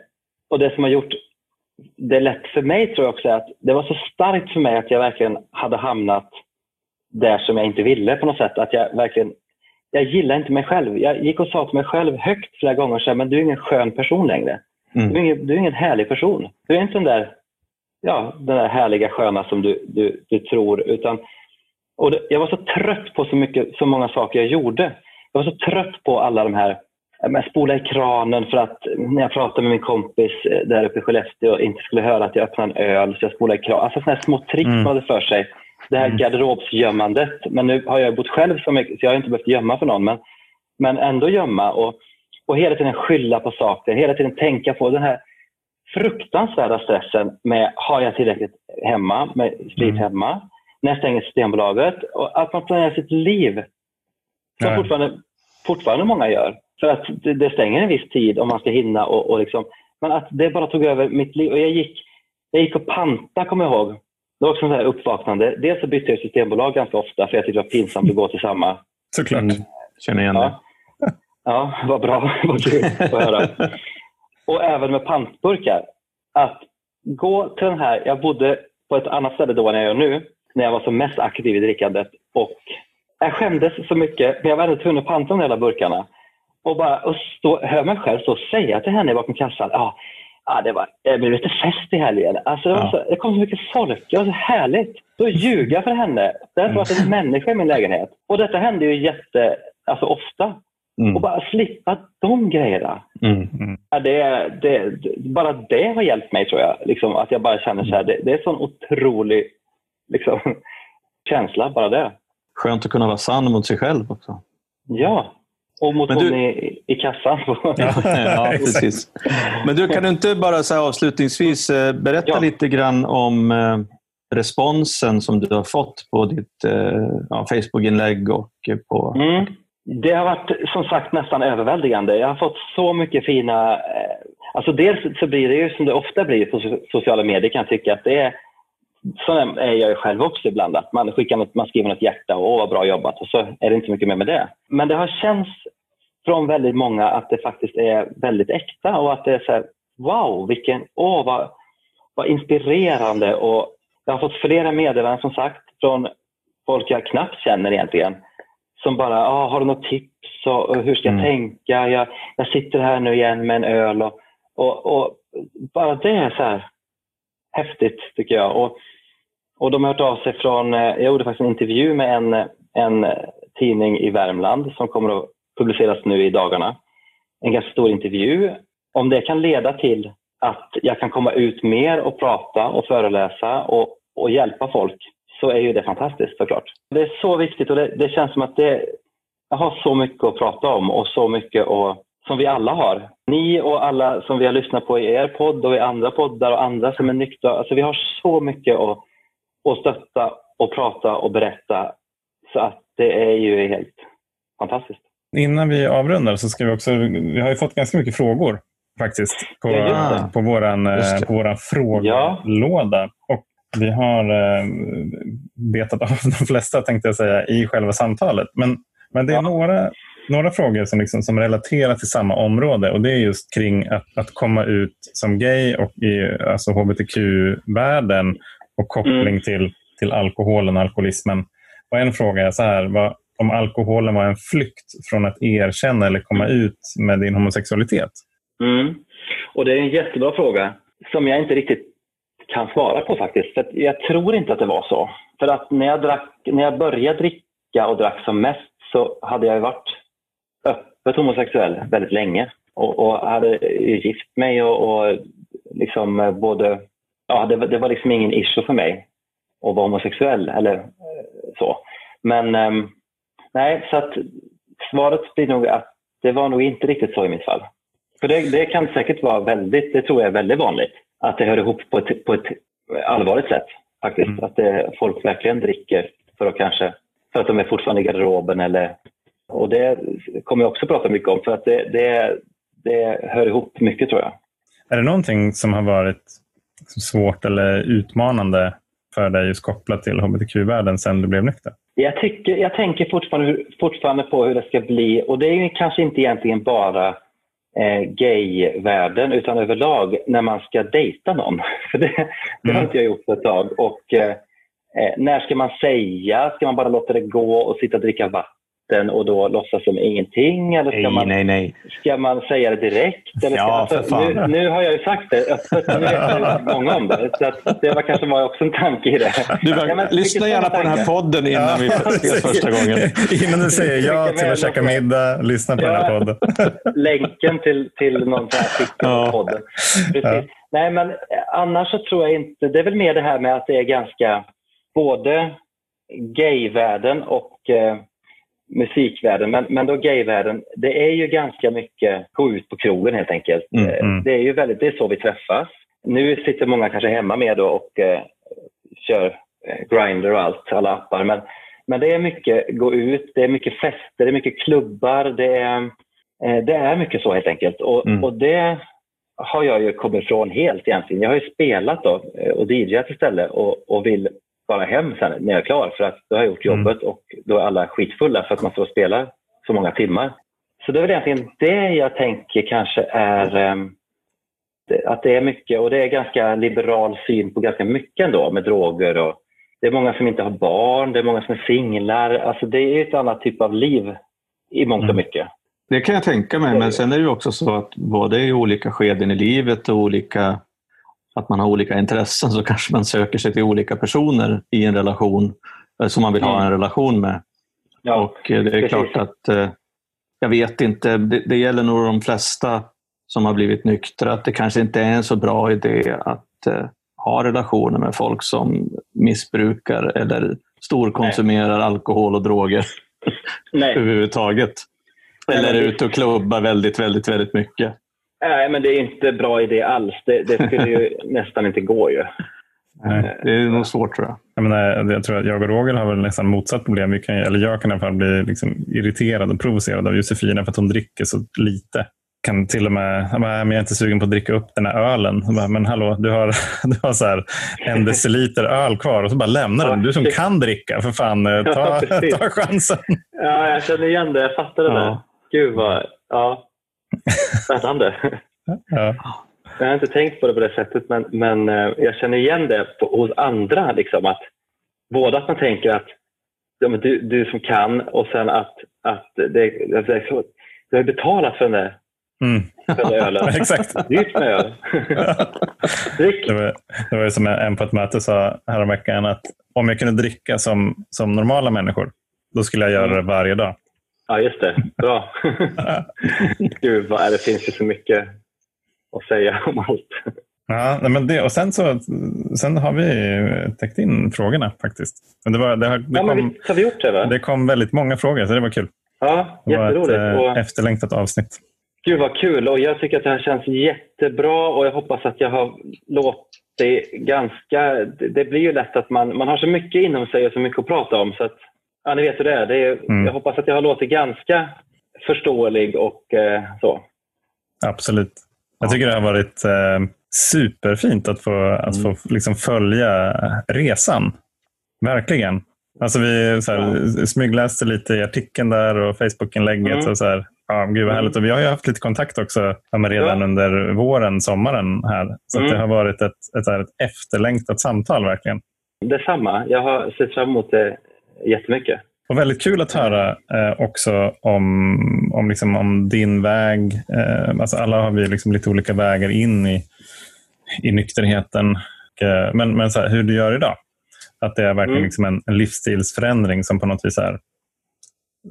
och det som har gjort det lätt för mig tror jag också är att det var så starkt för mig att jag verkligen hade hamnat där som jag inte ville på något sätt. Att jag verkligen, jag gillar inte mig själv. Jag gick och sa till mig själv högt flera gånger så här, men du är ingen skön person längre. Mm. Du, är ingen, du är ingen härlig person. Du är inte den där ja, den där härliga sköna som du, du, du tror. Utan, och det, jag var så trött på så, mycket, så många saker jag gjorde. Jag var så trött på alla de här men spola i kranen för att när jag pratade med min kompis eh, där uppe i Skellefteå inte skulle höra att jag öppnade en öl så jag spolade i kranen. Alltså sådana här små trick mm. man hade för sig det här garderobsgömmandet. Men nu har jag bott själv så mycket, så jag har inte behövt gömma för någon. Men, men ändå gömma och, och hela tiden skylla på saker, hela tiden tänka på den här fruktansvärda stressen med har jag tillräckligt hemma, med sprit mm. hemma, när jag stänger Systembolaget och att man planerar sitt liv. Som ja. fortfarande, fortfarande många gör. För att det, stänger en viss tid om man ska hinna och, och liksom, men att det bara tog över mitt liv. Och jag gick, jag gick och panta, kommer jag ihåg. Det var också en uppvaknande. Dels så bytte jag systembolag ganska ofta för jag tyckte det var pinsamt att gå till samma. Såklart. Mm. Känner igen ja. det. Ja, vad bra. vad kul att höra. Och även med pantburkar. Att gå till den här, jag bodde på ett annat ställe då än jag gör nu, när jag var som mest aktiv i drickandet. Och jag skämdes så mycket, men jag var ändå tvungen att panta de hela burkarna. Och bara och stå, hör mig själv stå och säga till henne bakom kassan, ja, ja det, var, det blev lite fest i helgen. Alltså, det, var så, det kom så mycket folk, det var så härligt. Då ljuga för henne. Det har varit en människa i min lägenhet. Och detta hände ju jätte, alltså ofta. Mm. Och bara slippa de grejerna. Mm. Mm. Det, det, bara det har hjälpt mig tror jag. Liksom, att jag bara känner så här, det, det är en sån otrolig liksom, känsla, bara det. Skönt att kunna vara sann mot sig själv också. Ja, och mot du... hon i, i kassan. ja, ja, precis. Men du, kan du inte bara så avslutningsvis eh, berätta ja. lite grann om eh, responsen som du har fått på ditt eh, ja, Facebook-inlägg och på... Det har varit som sagt nästan överväldigande. Jag har fått så mycket fina... Eh, alltså dels så blir det ju som det ofta blir på sociala medier kan jag tycka att det är så är jag ju själv också ibland, att man, skickar något, man skriver något hjärta och åh vad bra jobbat och så är det inte mycket mer med det. Men det har känts från väldigt många att det faktiskt är väldigt äkta och att det är så här, wow, vilken, åh vad, vad inspirerande och jag har fått flera meddelanden som sagt från folk jag knappt känner egentligen som bara, ah, har du något tips och, hur ska jag mm. tänka? Jag, jag sitter här nu igen med en öl och, och, och bara det är så här häftigt tycker jag. Och och de har hört av sig från, eh, jag gjorde faktiskt en intervju med en, en tidning i Värmland som kommer att publiceras nu i dagarna. En ganska stor intervju. Om det kan leda till att jag kan komma ut mer och prata och föreläsa och, och hjälpa folk så är ju det fantastiskt såklart. Det är så viktigt och det, det känns som att det, jag har så mycket att prata om och så mycket att, som vi alla har. Ni och alla som vi har lyssnat på i er podd och i andra poddar och andra som är nyktra. Alltså vi har så mycket att och stötta och prata och berätta. Så att det är ju helt fantastiskt. Innan vi avrundar så ska vi också, vi har ju fått ganska mycket frågor faktiskt på, ja, på våran, eh, på våran frågelåda. Och vi har eh, betat av de flesta tänkte jag säga i själva samtalet. Men, men det är ja. några, några frågor som, liksom, som relaterar till samma område och det är just kring att, att komma ut som gay och i alltså hbtq-världen och koppling mm. till, till alkoholen och alkoholismen. Och en fråga är så här, vad, om alkoholen var en flykt från att erkänna eller komma ut med din homosexualitet? Mm. Och Det är en jättebra fråga som jag inte riktigt kan svara på faktiskt. För jag tror inte att det var så. För att när jag, drack, när jag började dricka och drack som mest så hade jag varit öppet homosexuell väldigt länge och, och hade gift mig och, och liksom både ja, det, det, var liksom ingen issue för mig att vara homosexuell eller eh, så. Men um, nej, så att svaret blir nog att det var nog inte riktigt så i mitt fall. För det, det kan säkert vara väldigt, det tror jag är väldigt vanligt, att det hör ihop på ett, på ett allvarligt sätt faktiskt. Mm. Att det, folk verkligen dricker för att kanske, för att de är fortfarande i garderoben eller och det kommer jag också prata mycket om för att det, det, det hör ihop mycket tror jag. Är det någonting som har varit svårt eller utmanande för dig just kopplat till hbtq-världen sen du blev nykter? Jag, tycker, jag tänker fortfarande, fortfarande på hur det ska bli och det är kanske inte egentligen bara eh, gay-världen utan överlag när man ska dejta någon. För det, det har mm. inte jag gjort på ett tag. Och, eh, eh, när ska man säga? Ska man bara låta det gå och sitta och dricka vatten? Vatten och då låtsas som ingenting? Eller ska, nej, man, nej, nej. ska man säga det direkt? Eller ja, alltså, nu, nu, har jag ju sagt det öppet, nu vet många om det. Så det var kanske var också en tanke i det. Du bara, ja, lyssna gärna på den här podden innan ja, vi ses första gången. innan du säger ja till att käka middag, lyssna på ja, den här podden. länken till, till någon sån här ja. podden. Precis. Nej, men annars så tror jag inte... Det är väl mer det här med att det är ganska både gayvärlden och eh, musikvärlden, men, men då gayvärlden, det är ju ganska mycket gå ut på krogen helt enkelt. Mm, Eh, mm. Det är ju väldigt, det är så vi träffas. Nu sitter många kanske hemma med och eh, kör eh, Grindr och allt, alla appar. Men, men det är mycket gå ut, det är mycket fester, det är mycket klubbar. Det är, eh, det är mycket så helt enkelt. Och, Mm. och det har jag ju kommit ifrån helt egentligen. Jag har ju spelat då eh, och DJat istället och, och vill bara hem sen när jag är klar för att då har jag gjort Mm. jobbet och då är alla skitfulla för att man står och spelar så många timmar. Så det är väl egentligen det jag tänker kanske är det- att det är mycket och det är ganska liberal syn på ganska mycket ändå med droger och det är många som inte har barn, det är många som är singlar. Alltså det är ett annat typ av liv i mångt och Mm. mycket. Det kan jag tänka mig, men sen är det ju också så att både i olika skeden i livet och olika, att man har olika intressen så kanske man söker sig till olika personer i en relation eh, som man vill ha en relation med. Ja, Och eh, det är precis. klart att eh, jag vet inte, det, det gäller nog de flesta som har blivit nyktra att det kanske inte är en så bra idé att ha relationer med folk som missbrukar eller storkonsumerar alkohol och droger nej. överhuvudtaget. Nej, Eller är ute och klubbar väldigt, väldigt, väldigt mycket. Nej, men det är inte bra idé alls. Det, det skulle ju nästan inte gå ju. Nej. Det är nog svårt tror jag. Jag, menar, jag tror att jag och Roger har väl nästan motsatt problem. Vi kan, eller jag kan i alla fall bli liksom irriterad och provocerad av Josefina för att hon dricker så lite. Kan till och med, jag, bara, men jag är inte sugen på att dricka upp den här ölen. Bara, men hallå, du har, du har så här en deciliter öl kvar och så bara lämnar den. Du som kan dricka, för fan, eh, ta, ta chansen. Ja, jag känner igen det. Jag fattar det Ja. där. Gud vad... Ja. Spännande. Ja. Jag har inte tänkt på det på det sättet, men, men eh, jag känner igen det på, hos andra. Liksom, att både att man tänker att ja, men du, du som kan och sen att, att det, det är så, du har betalat för den där, Mm. Exakt. Dyrt med öl. Det var, det var ju som en på ett möte sa häromveckan att om jag kunde dricka som, som normala människor, då skulle jag göra det varje dag. Ja, just det. Bra. Gud, vad är det finns ju så mycket att säga om allt. Ja, men det, och sen, så, sen har vi täckt in frågorna faktiskt. Men det, var, det, har, det, Ja, kom, visst har vi gjort det, va? det kom väldigt många frågor, så det var kul. Ja, Det var ett jätteroligt. Och, eh, efterlängtat avsnitt. Gud vad kul och jag tycker att det här känns jättebra och jag hoppas att jag har låtit ganska... Det blir ju lätt att man, man har så mycket inom sig och så mycket att prata om så att ja, ni vet hur det är. Det är Mm. Jag hoppas att jag har låtit ganska förståelig och eh, så. Absolut. Jag tycker det har varit eh, superfint att få, att få liksom följa resan. Verkligen. Alltså vi så här, smygläste lite i artikeln där och Facebookinlägget. Mm. Och så här, ja, gud vad härligt. Och vi har ju haft lite kontakt också ja, redan Ja. under våren, sommaren här. Så Mm. det har varit ett, ett, ett efterlängtat samtal verkligen. Detsamma. Jag har sett fram emot det jättemycket. Och väldigt kul att höra eh, också om, om, liksom, om din väg. Eh, alltså alla har vi liksom lite olika vägar in i, i nykterheten. Eh, men men så här, hur du gör idag. Att det är verkligen Mm. liksom en, en livsstilsförändring som på något vis är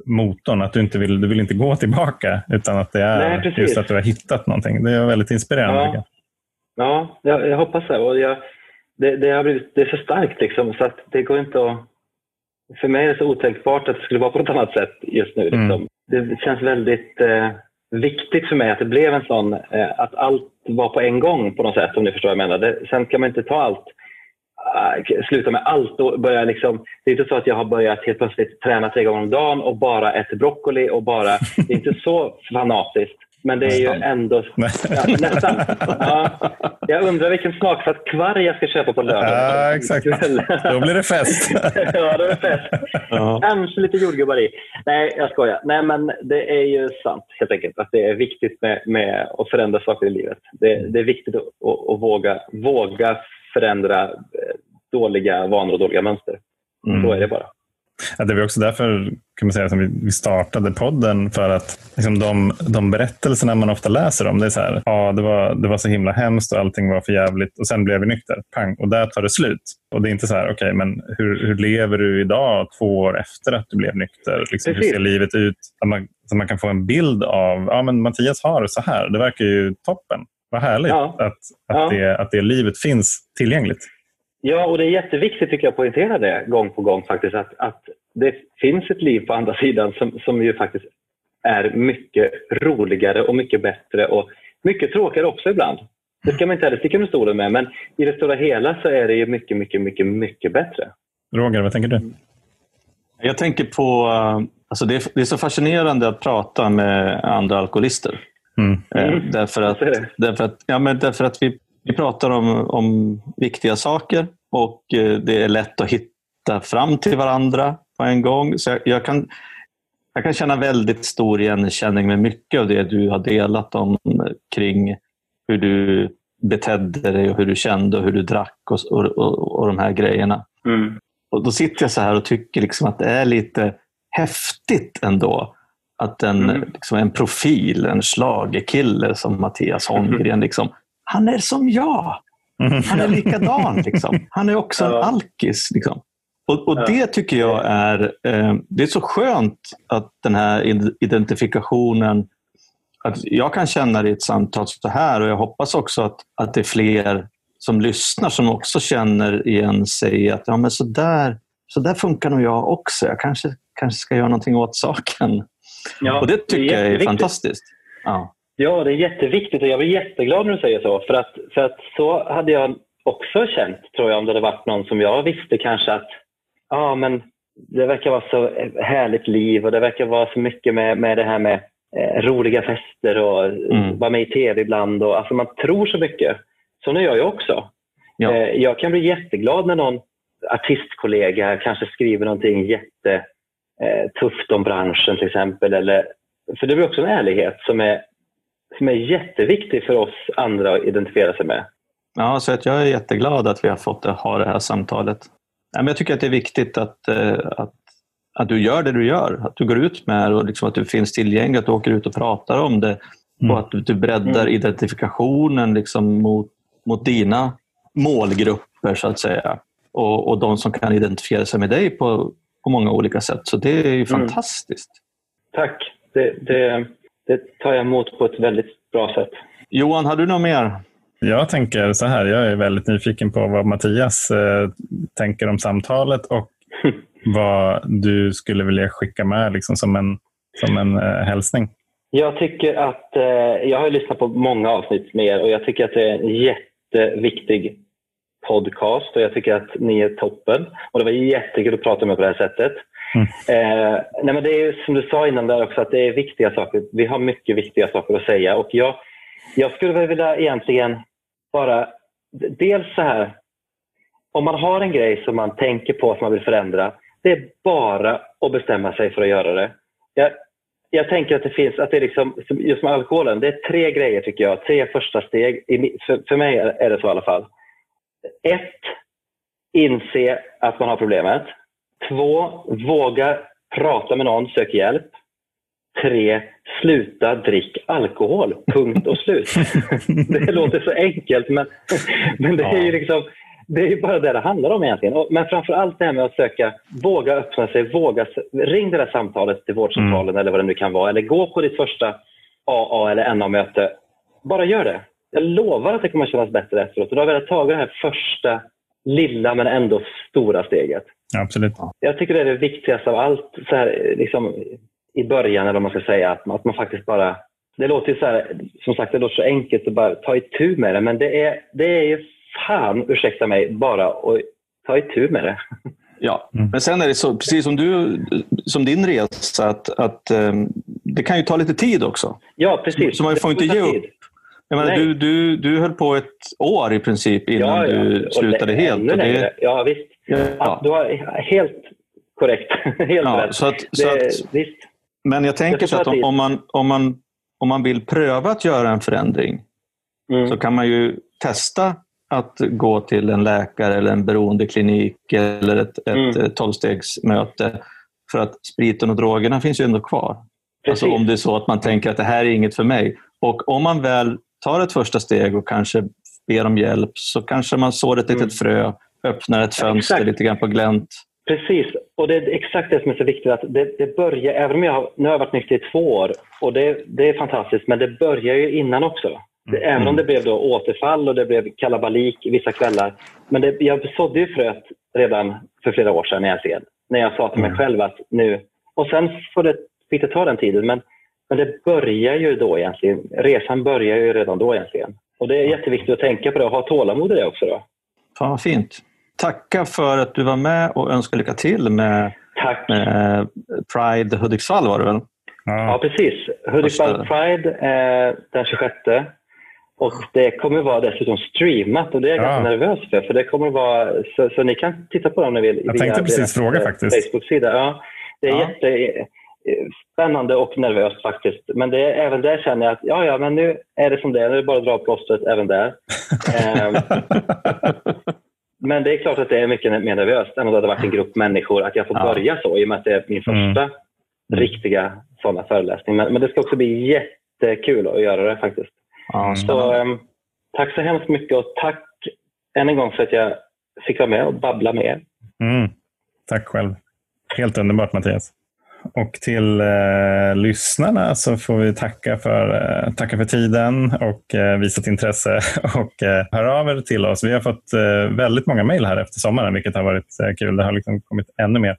motorn. Att du inte vill, du vill inte gå tillbaka utan att det är Nej, just att du har hittat någonting. Det är väldigt inspirerande. Ja. Ja, jag, jag hoppas det. Och jag, det, det, har blivit, det är så starkt liksom, så att det går inte att... För mig är det så otänkbart att det skulle vara på något annat sätt just nu. Liksom. Mm. Det känns väldigt eh, viktigt för mig att det blev en sån, eh, att allt var på en gång på något sätt, om ni förstår vad jag menar. Det, sen kan man inte ta allt, äh, sluta med allt och börja liksom, det är inte så att jag har börjat helt plötsligt träna tre gånger om dagen och bara äter broccoli och bara, det är inte så fanatiskt. Men det är ju ändå, ja, nästan. Ja, jag undrar vilken smaksatt kvarg jag ska köpa på lördag. Ja, exakt. Då blir det fest. ja, det är fest. Ja. Kanske lite jordgubbar i. Nej, jag skojar. Nej, men det är ju sant helt enkelt att det är viktigt med, med att förändra saker i livet. Det, det är viktigt att, att, att våga, våga förändra eh, dåliga vanor och dåliga mönster. Mm. Så är det bara. Ja, det var också därför kan man säga, som vi, startade podden. För att liksom, de, de berättelserna man ofta läser om, det är så här, ja, det, var, det var så himla hemskt och allting var för jävligt och sen blev vi nykter. Pang, och där tar det slut. Och det är inte så här, okej, men hur, hur lever du idag två år efter att du blev nykter? Liksom, hur ser livet ut? Så man, så man kan få en bild av, ja men Mattias har det så här. Det verkar ju toppen. Vad härligt Ja. att, att, Ja. det, att det livet finns tillgängligt. Ja, och det är jätteviktigt tycker jag att poängtera det gång på gång faktiskt. Att, att det finns ett liv på andra sidan som, som ju faktiskt är mycket roligare och mycket bättre och mycket tråkigare också ibland. Det ska man inte heller sticka under stolen med, men i det stora hela så är det ju mycket, mycket, mycket, mycket bättre. Roger, vad tänker du? Jag tänker på, alltså det, är, det är så fascinerande att prata med andra alkoholister. Mm. Eh, därför, att, därför, att, ja, men därför att vi, vi pratar om, om viktiga saker och eh, det är lätt att hitta fram till varandra på en gång. Så jag, jag kan, jag kan känna väldigt stor igenkänning med mycket av det du har delat om kring hur du betedde dig och hur du kände och hur du drack och, och, och, och de här grejerna. Mm. Och Då sitter jag så här och tycker liksom att det är lite häftigt ändå att en, Mm. liksom en profil, en schlagerkille som Mattias Holmgren, liksom, han är som jag. Han är likadan. Liksom. Han är också en alkis. Liksom. Och, och. Det tycker jag är, eh, det är så skönt att den här id- identifikationen, att jag kan känna det i ett samtal så här och jag hoppas också att, att det är fler som lyssnar som också känner igen sig att ja, men så, där, så där funkar nog jag också. Jag kanske, kanske ska göra någonting åt saken. Ja, och det tycker jag är fantastiskt. Ja. Ja, det är jätteviktigt och jag blir jätteglad när du säger så. För att, för att så hade jag också känt, tror jag, om det hade varit någon som jag visste kanske att ja, men det verkar vara så härligt liv och det verkar vara så mycket med, med det här med eh, roliga fester och Mm. vara med i tv ibland. Och, alltså man tror så mycket. Så nu gör jag också. Ja. Eh, jag kan bli jätteglad när någon artistkollega kanske skriver någonting jättetufft eh, om branschen till exempel. Eller, för det blir också en ärlighet som är, som är jätteviktig för oss andra att identifiera sig med. Ja, så att jag är jätteglad att vi har fått ha det här samtalet. Ja, men jag tycker att det är viktigt att, eh, att, att du gör det du gör. Att du går ut med det och liksom att du finns tillgänglig, att du åker ut och pratar om det. Mm. Och att du, breddar Mm. identifikationen liksom mot, mot dina målgrupper, så att säga. Och, och de som kan identifiera sig med dig på, på många olika sätt. Så det är ju Mm. fantastiskt. Tack. Det, det, det tar jag emot på ett väldigt bra sätt. Johan, har du något mer? Jag tänker så här, jag är väldigt nyfiken på vad Mattias eh, tänker om samtalet och vad du skulle vilja skicka med liksom, som en, som en eh, hälsning. Jag tycker att, eh, jag har lyssnat på många avsnitt med er och jag tycker att det är en jätteviktig podcast och jag tycker att ni är toppen. Och det var jättekul att prata med er på det här sättet. Mm. Eh, nej men det är ju som du sa innan där också att det är viktiga saker. Vi har mycket viktiga saker att säga och jag, jag skulle väl vilja egentligen bara, dels så här, om man har en grej som man tänker på som man vill förändra, det är bara att bestämma sig för att göra det. Jag, jag tänker att det finns, att det är liksom, just med alkoholen, det är tre grejer tycker jag, tre första steg. För, för mig är det så i alla fall. Ett, inse att man har problemet. Två, våga prata med någon, sök hjälp. Tre, sluta drick alkohol. Punkt och slut. det låter så enkelt men, men det är ju liksom det är ju bara det det handlar om egentligen. Men framför allt det här med att söka, våga öppna sig, våga, ring det där samtalet till vårdcentralen eller vad det nu kan vara. Eller gå på ditt första AA eller NA-möte. Bara gör det. Jag lovar att det kommer kännas bättre efteråt. Och då har vi tagit det här första lilla men ändå stora steget. Ja, absolut. Jag tycker det är det viktigaste av allt så här, liksom, i början, eller man ska säga, att man, att man faktiskt bara... Det låter så här, som sagt, det låter så enkelt att bara ta itu med det, men det är, det är ju fan, ursäkta mig, bara att ta itu med det. Ja, Mm. men sen är det så, precis som, du, som din resa, att, att ehm, det kan ju ta lite tid också. Ja, precis. Så man får inte ge tid. upp. Jag menar, du, du, du höll på ett år i princip innan Ja, ja. du Och slutade det- helt. Och det, Ja, visst. Ja, ja, du har helt korrekt. helt ja, rätt. så att, så Det, att, visst. men jag tänker så att om, om, man, om, man, om man vill pröva att göra en förändring Mm. så kan man ju testa att gå till en läkare eller en beroendeklinik eller ett, ett Mm. tolvstegsmöte. För att spriten och drogerna finns ju ändå kvar. Precis. Alltså om det är så att man tänker att det här är inget för mig. Och om man väl tar ett första steg och kanske ber om hjälp så kanske man sår ett litet Mm. frö, öppnar ett fönster exakt. lite grann på glänt. Precis, och det är exakt det som är så viktigt. att Det, det börjar, även om jag har, nu har jag varit nykter i två år och det, det är fantastiskt, men det börjar ju innan också. Mm. Även om det blev då återfall och det blev kalabalik vissa kvällar. Men det, jag sådde ju fröet redan för flera år sedan när jag ser När jag sa till mig mm. själv att nu... Och sen får det, fick det ta den tiden. Men, men det börjar ju då egentligen. Resan börjar ju redan då egentligen. Och det är jätteviktigt att tänka på det och ha tålamod i det också. Då. Fan vad fint. Tacka för att du var med och önska lycka till med, Tack. med Pride Hudiksvall var det väl? Ja, ja precis. Hudiksvall Pride eh, den 26. Och det kommer vara dessutom streamat och det är jag ja. ganska nervös för. för det kommer vara, så, så ni kan titta på det om ni vill. Jag tänkte precis fråga faktiskt. Facebook-sida. Ja, det är ja. Jättespännande och nervöst faktiskt. Men det även där känner jag att ja, ja, men nu är det som det är. Nu är det bara att dra plåstret även där. Ehm, men det är klart att det är mycket mer nervöst än om det hade varit en grupp människor. Att jag får börja så i och med att det är min mm. första mm. riktiga sådana föreläsning. Men, men det ska också bli jättekul att göra det faktiskt. Ja, så, um, tack så hemskt mycket och tack än en gång för att jag fick vara med och babbla med er. Mm. Tack själv. Helt underbart Mattias. Och till eh, lyssnarna så får vi tacka för, eh, tacka för tiden och eh, visat intresse och eh, hör av er till oss. Vi har fått eh, väldigt många mejl här efter sommaren, vilket har varit eh, kul. Det har liksom kommit ännu mer.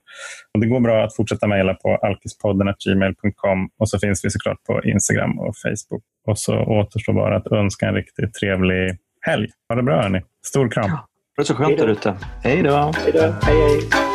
Och det går bra att fortsätta mejla på alkispodden.gmail.com och så finns vi såklart på Instagram och Facebook. Och så återstår bara att önska en riktigt trevlig helg. Ha det bra hörni. Stor kram. Puss och skönt där ute. Hej då. Hej då. Hej, hej.